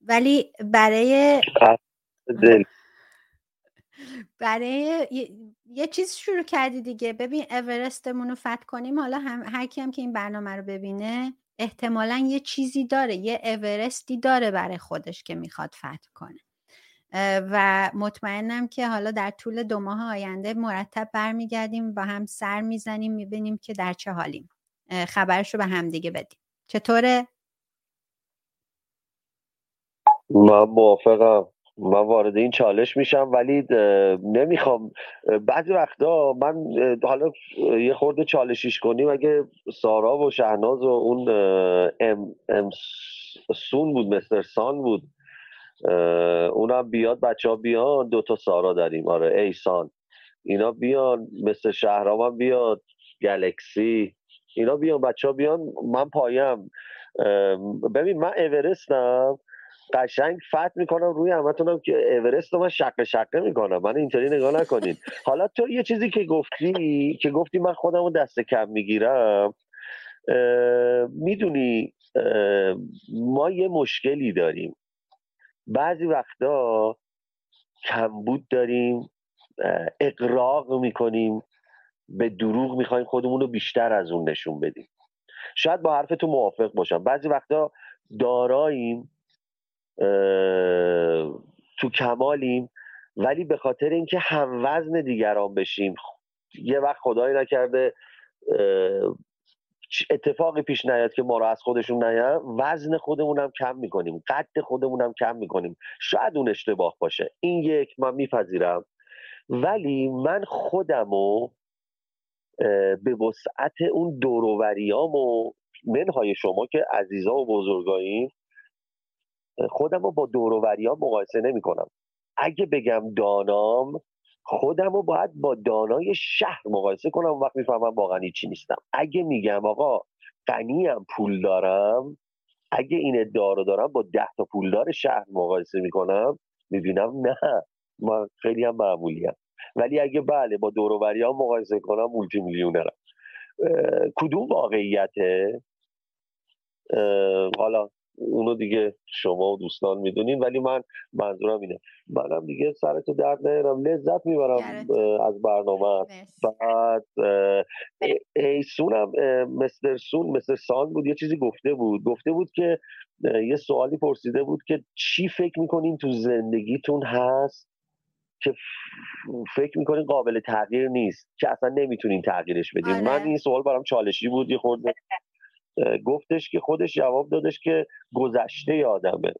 ولی برای برای یه چیز شروع کردی دیگه. ببین اورستمون رو فتح کنیم. حالا هم هر کی هم که این برنامه رو ببینه احتمالا یه چیزی داره یه اورستی داره برای خودش که می‌خواد فتح کنه. و مطمئنم که حالا در طول دو ماه آینده مرتب برمیگردیم با هم سر می‌زنیم می‌بینیم که در چه حالیم. خبرش رو به هم دیگه بدیم. چطوره؟ من موافقم. من وارد این چالش میشم ولی نمی‌خوام. بعضی وقتا من حالا یه خورده چالشیش کنیم اگه سارا و شهناز و اون ام, ام سون بود مستر سان بود اونم بیاد بچه ها بیان دوتا سارا داریم. آره ایسان اینا بیان مثل شهرام هم بیاد گلکسی. اینا بیان بچه ها بیان من پایم. ببین من اورستم قشنگ فت می‌کنم روی همتونم که اورست رو من شقه شقه می‌کنم. من اینطوری نگاه نکنید حالا تو یه چیزی که گفتی که گفتی من خودم رو دست کم می‌گیرم می‌دونی ما یه مشکلی داریم. بعضی وقتا کمبود داریم اقراق می‌کنیم. به دروغ می‌خوایم خودمون رو بیشتر از اون نشون بدیم. شاید با حرف تو موافق باشم. بعضی وقتا داراییم تو کمالیم ولی به خاطر اینکه هم وزن دیگران بشیم یه وقت خدایی نکرده اتفاقی پیش نیاد که ما رو از خودشون نیاد وزن خودمون هم کم می‌کنیم قد خودمون هم کم می‌کنیم. شاید اون اشتباه باشه. این یک من میپذیرم. ولی من خودم رو به وسعت اون دوروریام و منهای شما که عزیزا و بزرگاییم خودم رو با دوروریام مقایسه نمی کنم. اگه بگم دانام خودم رو باید با دانای شهر مقایسه کنم. و وقت می‌فهمم واقعا چی نیستم. اگه میگم آقا غنیم پول دارم اگه این ادعا رو دارم با ده تا پولدار شهر مقایسه می‌کنم می‌بینم نه من خیلی هم معمولی هم. ولی اگه بله با دوروبری ها مقایسه کنم مولتی میلیونرم کدوم واقعیته؟ حالا اونو دیگه شما و دوستان می‌دونین ولی من منظورم اینه. منم دیگه سرتو درد نیارم. لذت می‌برم از برنامه. بعد ایسونم مستر سون مستر سان بود یه چیزی گفته بود. گفته بود که یه سوالی پرسیده بود که چی فکر می‌کنین تو زندگیتون هست؟ که فکر می‌کنین قابل تغییر نیست که اصلا نمی‌تونین تغییرش بدین من آره. این سوال برام چالشی بود یه خورده گفتش که خودش جواب دادش که گذشته یادمه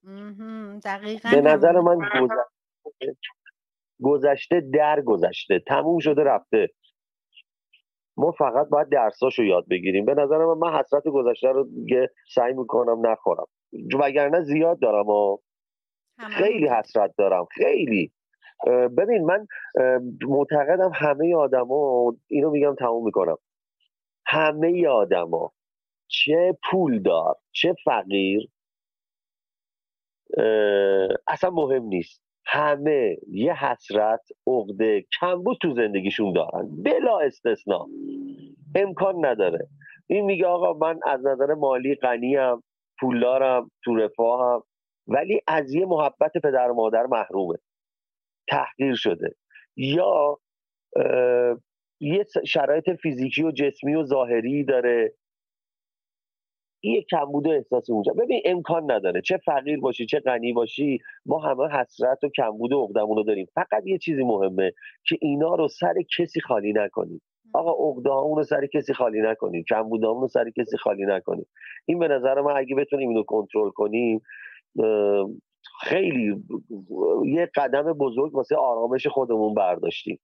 دقیقا به نظر من گذشته, گذشته در گذشته. تموم شده رفته. ما فقط باید درساشو یاد بگیریم. به نظر من من حسرت گذشته رو دیگه سعی می‌کنم نخورم. وگرنه زیاد دارم و خیلی حسرت دارم. خیلی. ببین من معتقدم همه آدما اینو میگم تموم می‌کنم. همه آدما چه پولدار چه فقیر اصلا مهم نیست. همه یه حسرت عقده کمبود تو زندگیشون دارن. بلا استثنا. امکان نداره. این میگه آقا من از نظر مالی غنیم پولدارم تو رفاهم ولی از یه محبت پدر و مادر محرومه. تحقیر شده. یا یه شرایط فیزیکی و جسمی و ظاهری داره. این کمبود احساسی اونجا. ببین امکان نداره. چه فقیر باشی چه غنی باشی ما همه حسرت و کمبود و عقدمون رو داریم. فقط یه چیزی مهمه که اینا رو سر کسی خالی نکنیم. آقا عقده رو سر کسی خالی نکنیم. کمبود رو سر کسی خالی نکنیم. این به نظر من اگه بتونیم اینو کنترل کنیم خیلی یه قدم بزرگ واسه آرامش خودمون برداشتیم.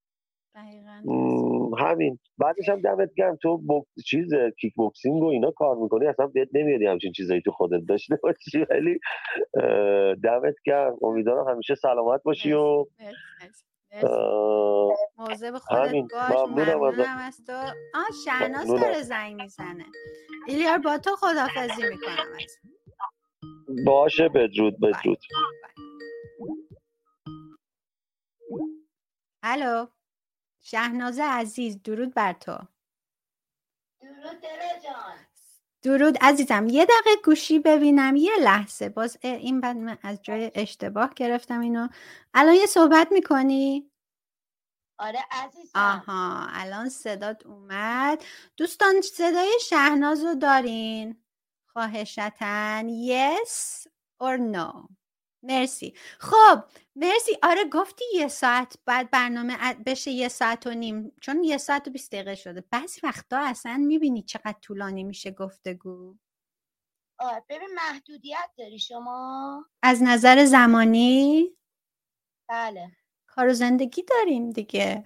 همین. بعدش هم دمت گرم تو بوک... چیز کیک بوکسینگ و اینا کار می‌کنی اصلا بهت نمیادی همچین چیزایی تو خودت داشته باشی ولی دمت گرم. امیدوارم همیشه سلامت باشی و موضوع خودت باش. ممنونم از تو. آه شهناز داره زنگ می‌زنه. ایلیار با تو خدافزی می‌کنم. از باشه بدرود بدرود. الو. شهناز عزیز درود بر تو. درود جان. درود عزیزم. یه دقیقه گوشی ببینم یه لحظه. باز این بعد من از جای اشتباه گرفتم اینو. الان یه صحبت می‌کنی؟ آره عزیزم. آها الان صدات اومد. دوستان صدای شهناز رو دارین؟ خواهشتن yes or no. مرسی. خب مرسی. آره گفتی یه ساعت بعد برنامه بشه یه ساعت و نیم. چون یه ساعت و بیست دقیقه شده. بعضی وقتا اصلا می‌بینی چقدر طولانی میشه گفتگو. آره ببین محدودیت داری شما. از نظر زمانی؟ بله. کار و زندگی داریم دیگه.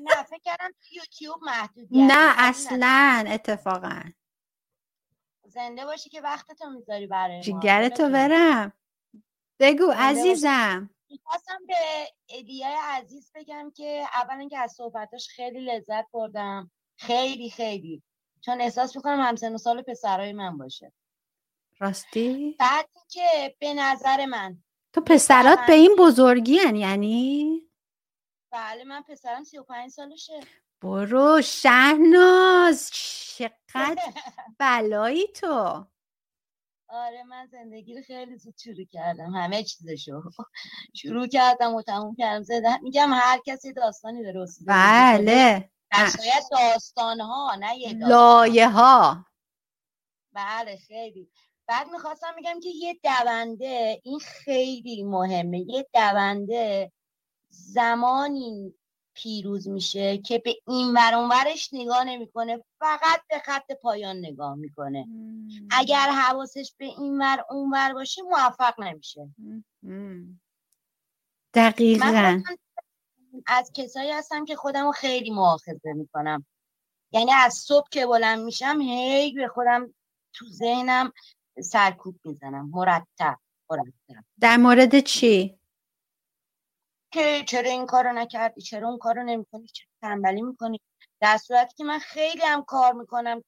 نه فکر کردم یوتیوب محدودیت نه. اصلا اتفاقا. زنده باشی که وقتتو می‌ذاری برای جیگرتو برم. بگو عزیزم. می‌خواستم به ادیای عزیز بگم که اولا که از صحبتاش خیلی لذت بردم. خیلی خیلی. چون احساس می‌کنم همسن و سال پسرای من باشه. راستی؟ بعد که به نظر من تو پسرات به این بزرگی هن یعنی؟ بله من پسرم 35 سالشه. برو شهناز چقدر [LAUGHS] بلایی تو. آره من زندگی رو خیلی زود شروع کردم همه چیزشو [LAUGHS] شروع کردم و تموم کردم. زدم میگم هر کسی داستانی داره بله. شاید داستان ها نه یه لایه ها بله خیلی. بعد می‌خواستم میگم که یه دونده این خیلی مهمه یه دونده زمانی پیروز میشه که به این ورش نگاه نمی‌کنه فقط به خط پایان نگاه می‌کنه. اگر حواسش به این ور اون ور باشه موفق نمیشه. دقیقا. از کسایی هستم که خودم رو خیلی مؤاخذه می‌کنم. یعنی از صبح که بلند میشم هی به خودم تو ذهنم سرکوب می‌زنم. مرتب مرتب. در مورد چی؟ که چرا این کارو نکردی؟ چرا اون کارو نمی‌کنی؟ چرا تنبلی می‌کنی؟ در صورتی که من خیلی هم کار می‌کنم.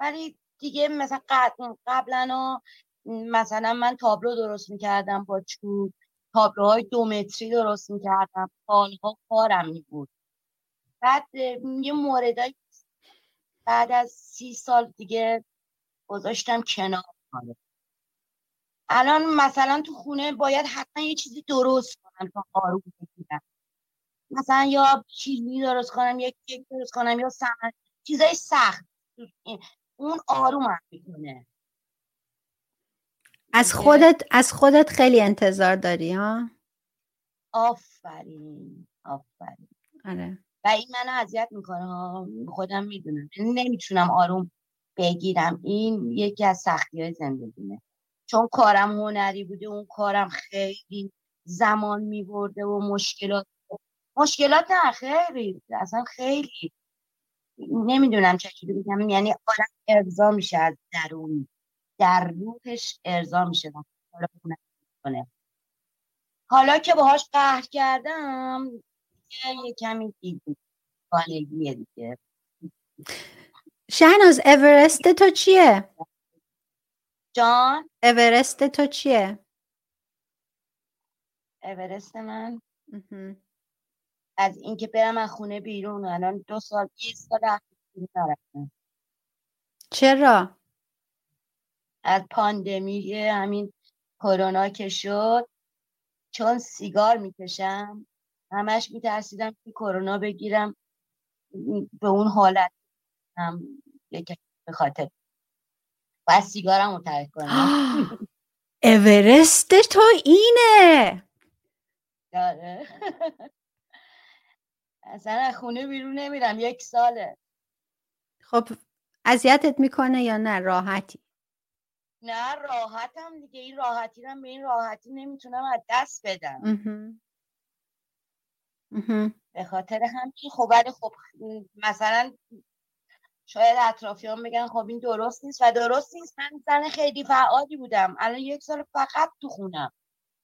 ولی دیگه مثلا قبلا مثلا من تابلو درست می‌کردم با چوب. تابلوهای دو متری درست می‌کردم. سالها کارم میبود بعد یه موردایی بعد از سی سال دیگه گذاشتم کنار. الان مثلا تو خونه باید حتما یه چیزی درست کنم تا آروم بگیرم. مثلا یا چیزی درست کنم یا کیک درست کنم یا سمن چیزای سخت. اون آروم می‌کنه. از خودت از خودت خیلی انتظار داری ها؟ آفرین آفرین. آره. و این منو اذیت می‌کنه خودم می‌دونم. نمی‌تونم آروم بگیرم. این یکی از سختی های زندگیمه. چون کارم هنری بوده اون کارم خیلی زمان میبرده و مشکلات مشکلات نه خیلی اصلا خیلی. نمی‌دونم چجوری بگم یعنی آدم ارضا میشه از درون. در روحش ارضا میشه. حالا حالا که باهاش قهر کردم یه کمی دیگه. دیگه. شهناز اورست تو چیه؟ جان. اورست تو چیه؟ اورست من. از اینکه برم از خونه بیرون. الان دو سال یه سال نرفتم. چرا؟ از پاندمی همین کرونا که شد چون سیگار می‌کشم همش میترسیدم که کرونا بگیرم به اون حالت هم به خاطر باید سیگارم رو ترک کنم. [LAUGHS] اورست تو اینه. داره. [LAUGHS] اصلا خونه بیرون نمیرم یک ساله. خب اذیتت می‌کنه یا نه؟ راحتی. نه راحتم دیگه. این راحتی رو به این راحتی نمی‌تونم از دست بدم. به خاطر همین خب ولی خب مثلا شاید اطرافیان بگن خب این درست نیست و درست نیست. من زن خیلی فعالی بودم. الان یک سال فقط تو خونم.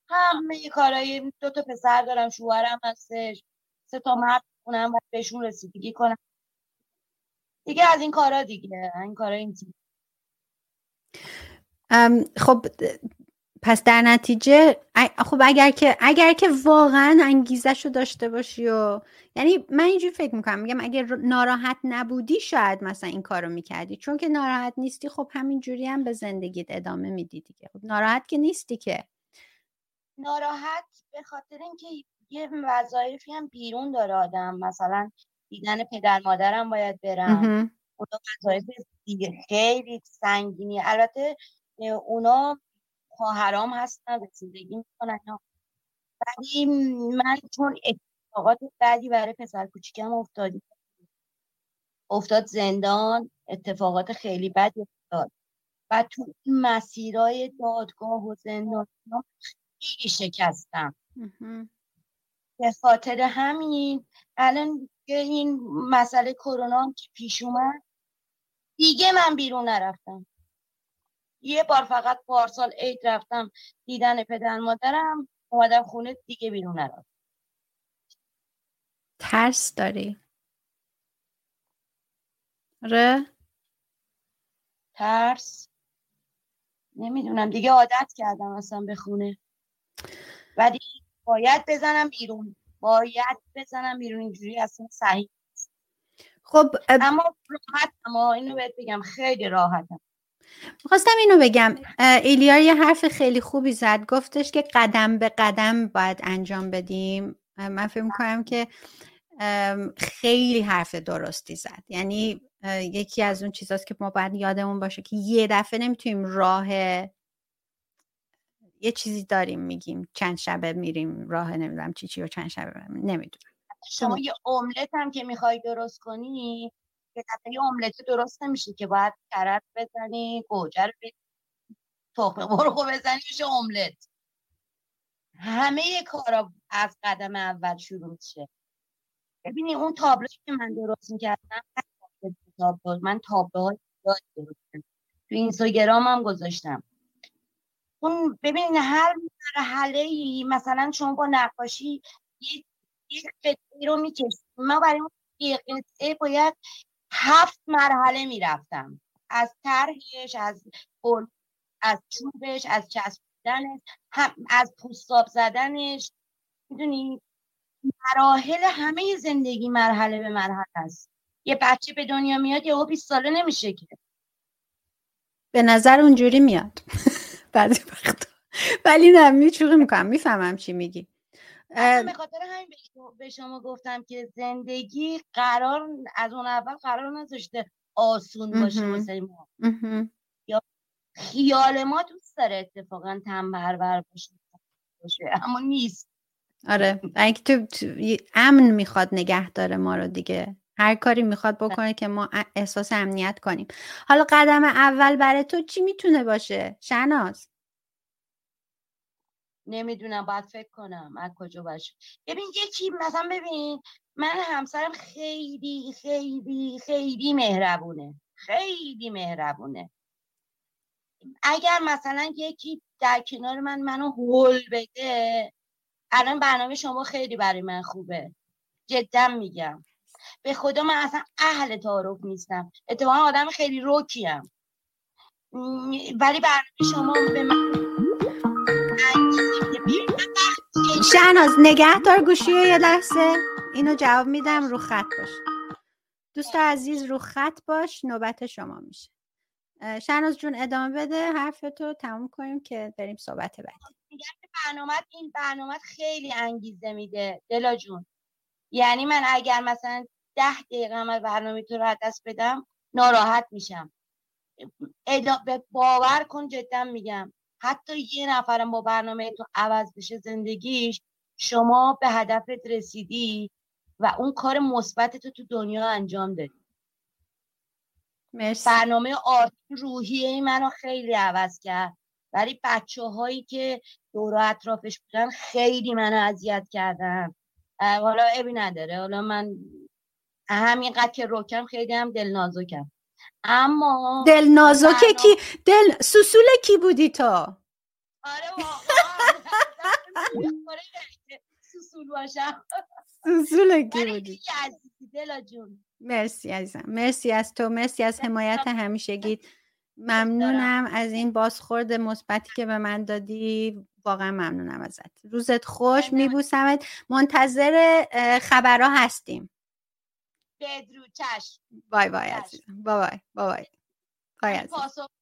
همه کارهای دو تا پسر دارم شوهرم هستش. سه تا مرد خونم و بهشون رسیدگی کنم. دیگه از این کارا دیگه این کارا این خب پس در نتیجه خب اگر که اگر که واقعا انگیزش رو داشته باشی و یعنی من اینجوری فکر می‌کنم میگم اگر ناراحت نبودی شاید مثلا این کارو می‌کردی. چون که ناراحت نیستی خب همینجوری هم به زندگیت ادامه میدی دیگه. خب ناراحت که نیستی که. ناراحت به خاطر اینکه یه وظایفی هم بیرون داره آدم. مثلا دیدن پدر مادرم باید برم. اونا وظایف دیگه خیلی سنگینی البته اونا خواهرام هستن رسیدگی می‌کنن ولی من چون اتفاقات بعدی برای پسر کوچیکم افتادی. افتاد زندان اتفاقات خیلی بدی افتاد. و تو این مسیرهای دادگاه و زندان خیلی شکستم. به خاطر همین الان این مسئله کرونا که پیش اومد دیگه من بیرون نرفتم. یه بار فقط پارسال عید رفتم دیدن پدر مادرم اومدم خونه دیگه بیرون نرفتم. ترس داری؟ ره ترس؟ نمی‌دونم. دیگه عادت کردم اصلا به خونه. ولی باید بزنم بیرون. باید بزنم بیرون. اینجوری اصلا صحیح خب اما راحت اما اینو بهت بگم. خیلی راحتم. خواستم اینو بگم ایلیا یه حرف خیلی خوبی زد گفتش که قدم به قدم باید انجام بدیم. من فکر می‌کنم که خیلی حرف درستی زد. یعنی یکی از اون چیزاست که ما باید یادمون باشه که یه دفعه نمی‌تونیم راه یه چیزی داریم میگیم چند شبه میریم راه نمی‌دونم چی چی و چند شبه نمی‌دونم. شما یه املت هم که می‌خوای درست کنی یه دفعه املت درست نمیشه که باید کرد بزنی گوجه رو تخم مرغ بزنی میشه املت. همه کارا از قدم اول شروع میشه. ببینی اون تابلو که من درست می‌کردم من تابلو های درست تو اینستاگرام هم گذاشتم. اون ببینید هر مرحله ای مثلا شما با نقاشی یک قطعه رو می‌کشید ما برای اون قطعه باید هفت مرحله می‌رفتم. از طرحش از از چوبش از چسبیدنش از پوستاب زدنش. می‌دونی؟ مراحل همه زندگی مرحله به مرحله است. یه بچه به دنیا میاد یه 20 ساله نمیشه که. به نظر اونجوری میاد. [LAUGHS] بعضی وقت ولی نه میچوقی می‌کنم. می‌فهمم چی میگی. به خاطر همین به شما گفتم که زندگی قرار از اون اول قرار نذاشته آسون باشه واسه ما. یا خیال ما دوست داره اتفاقا تنبربر باشه اما نیست. آره. اینکه تو امن می‌خواد نگه داره ما رو دیگه. هر کاری می‌خواد بکنه که ما احساس امنیت کنیم. حالا قدم اول برای تو چی می‌تونه باشه؟ شناز نمی‌دونم باید فکر کنم از کجا باشه ببین یکی مثلا ببین من همسرم خیلی خیلی خیلی مهربونه. خیلی مهربونه. اگر مثلا یکی در کنار من منو هول بده الان برنامه شما خیلی برای من خوبه. جدا میگم. به خدا من اصلا اهل تعارف نیستم. اتفاقا آدم خیلی روکیم ولی برنامه شما به من شهناز نگهدار گوشی یه لحظه. اینو جواب میدم رو خط باش. دوست عزیز رو خط باش نوبت شما میشه. شهناز جون ادامه بده. حرفتو تموم کنیم که بریم صحبت بعدی. که برنامه این برنامه خیلی انگیزه میده دلا جون. یعنی من اگر مثلا ده دقیقه من برنامه تو رو دست بدم ناراحت میشم. باور کن جدا میگم. حتی یه نفرم با برنامه تو عوض بشه زندگیش شما به هدفت رسیدی و اون کار مثبت تو تو دنیا انجام دادی. مرسی. برنامه آرت روحیه منو خیلی عوض کرد. ولی بچه هایی که دور اطرافش بودن خیلی منو اذیت کردن. حالا ابی نداره. حالا من همینقدر که روکم خیلی هم دل نازکم اما دل نازکه کی؟ دل سوسول کی بودی تو [LAUGHS] آره سوسول باشم. سوسول [LAUGHS] کی بودی؟ مرسی عزیزم. مرسی از تو مرسی از حمایت همیشگیت. ممنونم از این بازخورد مثبتی که به من دادی. واقعا ممنونم ازت. روزت خوش. میبوسمت. منتظر خبرها هستیم. بدرو چشم. بای بای عزیزم. بای بای بای بای عزیزم.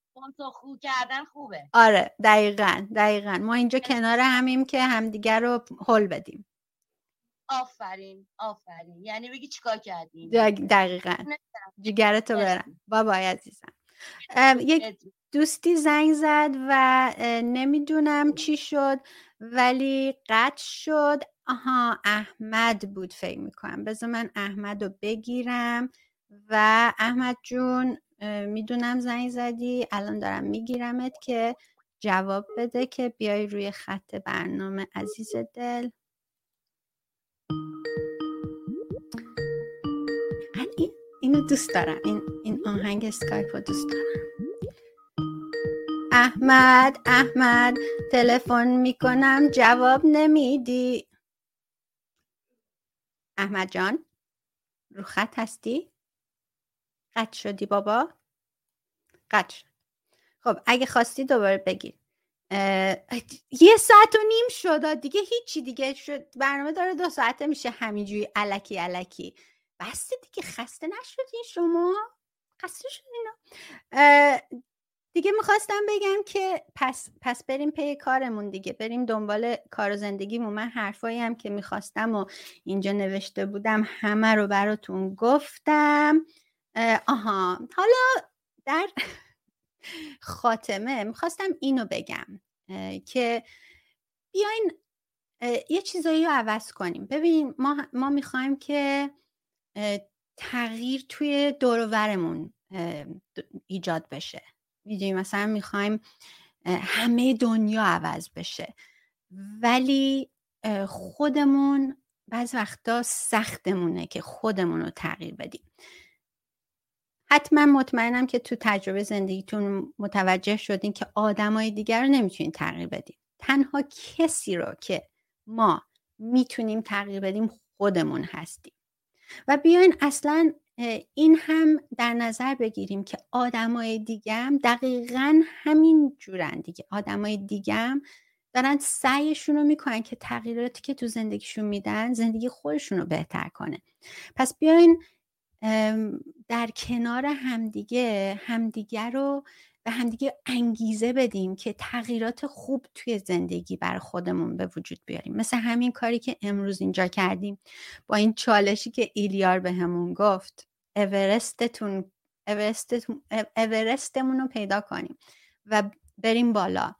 خو کردن خوبه. آره دقیقا دقیقا. ما اینجا کنار همیم که همدیگر رو حل بدیم. آفرین آفرین. یعنی بگی چیکار کردیم؟ دقیقا. جگرتو برم. بابای عزیزم. یک دوستی زنگ زد و نمی‌دونم چی شد ولی قطع شد. آها احمد بود فکر می‌کنم. بذار من احمد رو بگیرم. و احمد جون می‌دونم زنگ زدی الان دارم میگیرمت که جواب بده که بیای روی خط برنامه عزیز دل. اینو دوست دارم. این, این آهنگ اسکایپ رو دوست دارم. احمد احمد تلفن می‌کنم جواب نمیدی. احمد جان رو خط هستی؟ قطع شدی بابا؟ قطع شد. خب اگه خواستی دوباره بگیر یه ساعت و نیم شد دیگه هیچی دیگه. شد برنامه داره دو ساعته میشه همینجوری علکی علکی. بسته دیگه خسته نشدین شما. خسته شدین. دیگه می‌خواستم بگم که پس, پس بریم پی کارمون دیگه بریم دنبال کار و زندگیمون. من حرفایی هم که می‌خواستم و اینجا نوشته بودم همه رو براتون گفتم. آها. حالا در [LAUGHS] خاتمه می‌خواستم اینو بگم که بیاین یه چیزایی رو عوض کنیم. ببین ما, ما می‌خوایم که تغییر توی دورورمون ایجاد بشه. می‌دونی مثلا می‌خوایم همه دنیا عوض بشه. ولی خودمون بعض وقتا سختمونه که خودمون رو تغییر بدیم. حتما مطمئنم که تو تجربه زندگیتون متوجه شدین که آدمای دیگر رو نمی‌تونین تغییر بدیم تنها کسی رو که ما می‌تونیم تغییر بدیم خودمون هستیم. و بیاین اصلا این هم در نظر بگیریم که آدمای دیگم دقیقا همین جورن دیگه. آدمای دیگم دارن سعیشون رو می‌کنن که تغییراتی که تو زندگیشون میدن زندگی خودشون رو بهتر کنه. پس بیاین در کنار همدیگه همدیگه رو به همدیگه انگیزه بدیم که تغییرات خوب توی زندگی بر خودمون به وجود بیاریم. مثل همین کاری که امروز اینجا کردیم. با این چالشی که ایلیار به همون گفت اورستتون اورستتون اورستمون رو پیدا کنیم و بریم بالا.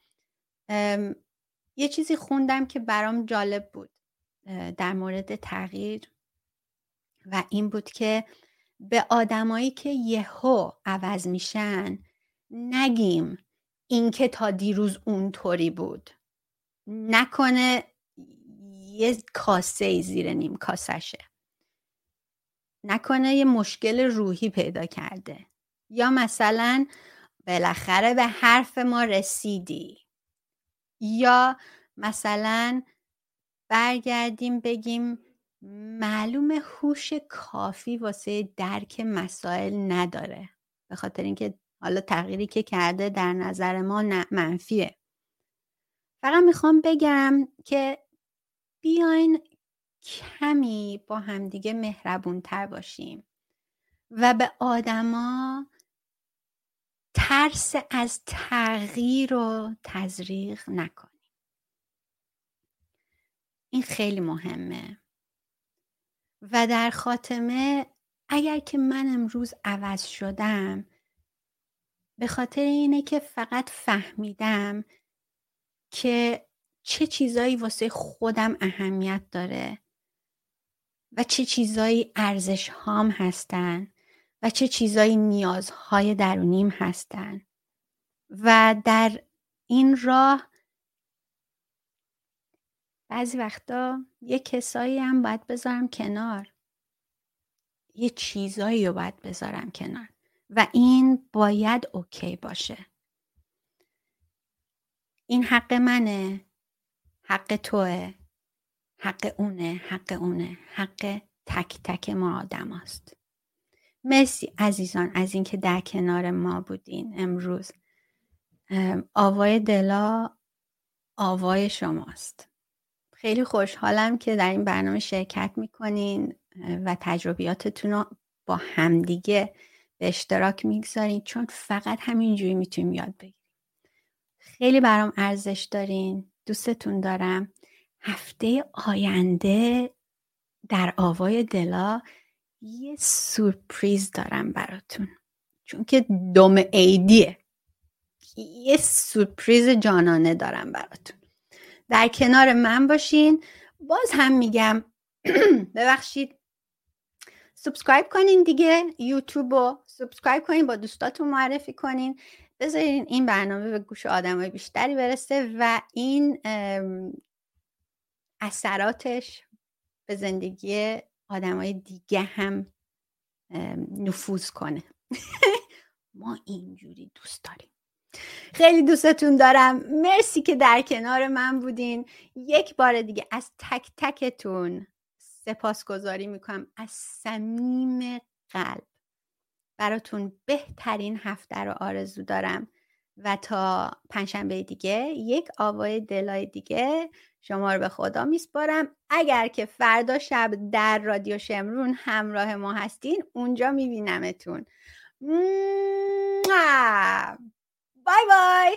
یه چیزی خوندم که برام جالب بود در مورد تغییر و این بود که به آدمایی که یهو عوض میشن نگیم اینکه تا دیروز اونطوری بود. نکنه یه کاسه زیر نیم کاسشه. نکنه یه مشکل روحی پیدا کرده. یا مثلا بالاخره به حرف ما رسیدی. یا مثلا برگردیم بگیم معلوم هوش کافی واسه درک مسائل نداره. به خاطر اینکه حالا تغییری که کرده در نظر ما منفیه. فقط می‌خوام بگم که بیاین کمی با همدیگه مهربونتر باشیم و به آدما ترس از تغییر و تزریق نکنیم. این خیلی مهمه. و در خاتمه اگر که من امروز عوض شدم به خاطر اینه که فقط فهمیدم که چه چیزایی واسه خودم اهمیت داره و چه چیزایی ارزش هام هستن و چه چیزایی نیازهای درونیم هستن. و در این راه بعضی وقتا یه کسایی هم باید بذارم کنار. یه چیزایی رو باید بذارم کنار. و این باید اوکی باشه. این حق منه حق توه حق اونه حق اونه حق تک تک ما آدم است. مرسی عزیزان از اینکه در کنار ما بودین امروز. آوای دلا آوای شماست. خیلی خوشحالم که در این برنامه شرکت می‌کنین و تجربیاتتون رو با همدیگه به اشتراک می‌گذارین چون فقط همینجوری می‌تونیم یاد بگیریم. خیلی برام ارزش دارین دوستتون دارم. هفته آینده در آوای دلا یه سورپریز دارم براتون چون که دوم ایدیه یه سورپریز جانانه دارم براتون. در کنار من باشین. باز هم میگم [CLEARS THROAT] ببخشید. subscribe کنین دیگه یوتیوب رو subscribe کنین با دوستاتون معرفی کنین. بذارین این برنامه به گوش آدمای بیشتری برسه و این اثراتش به زندگی آدمای دیگه هم نفوذ کنه. [LAUGHS] ما اینجوری دوست داریم. خیلی دوستتون دارم. مرسی که در کنار من بودین. یک بار دیگه از تک تکتون سپاسگزاری می‌کنم. از صمیم قلب. براتون بهترین هفته رو آرزو دارم. و تا پنجشنبه دیگه یک آوای دلای دیگه شما رو به خدا میسپارم. اگر که فردا شب در رادیو شمرون همراه ما هستین اونجا میبینمتون. بای بای.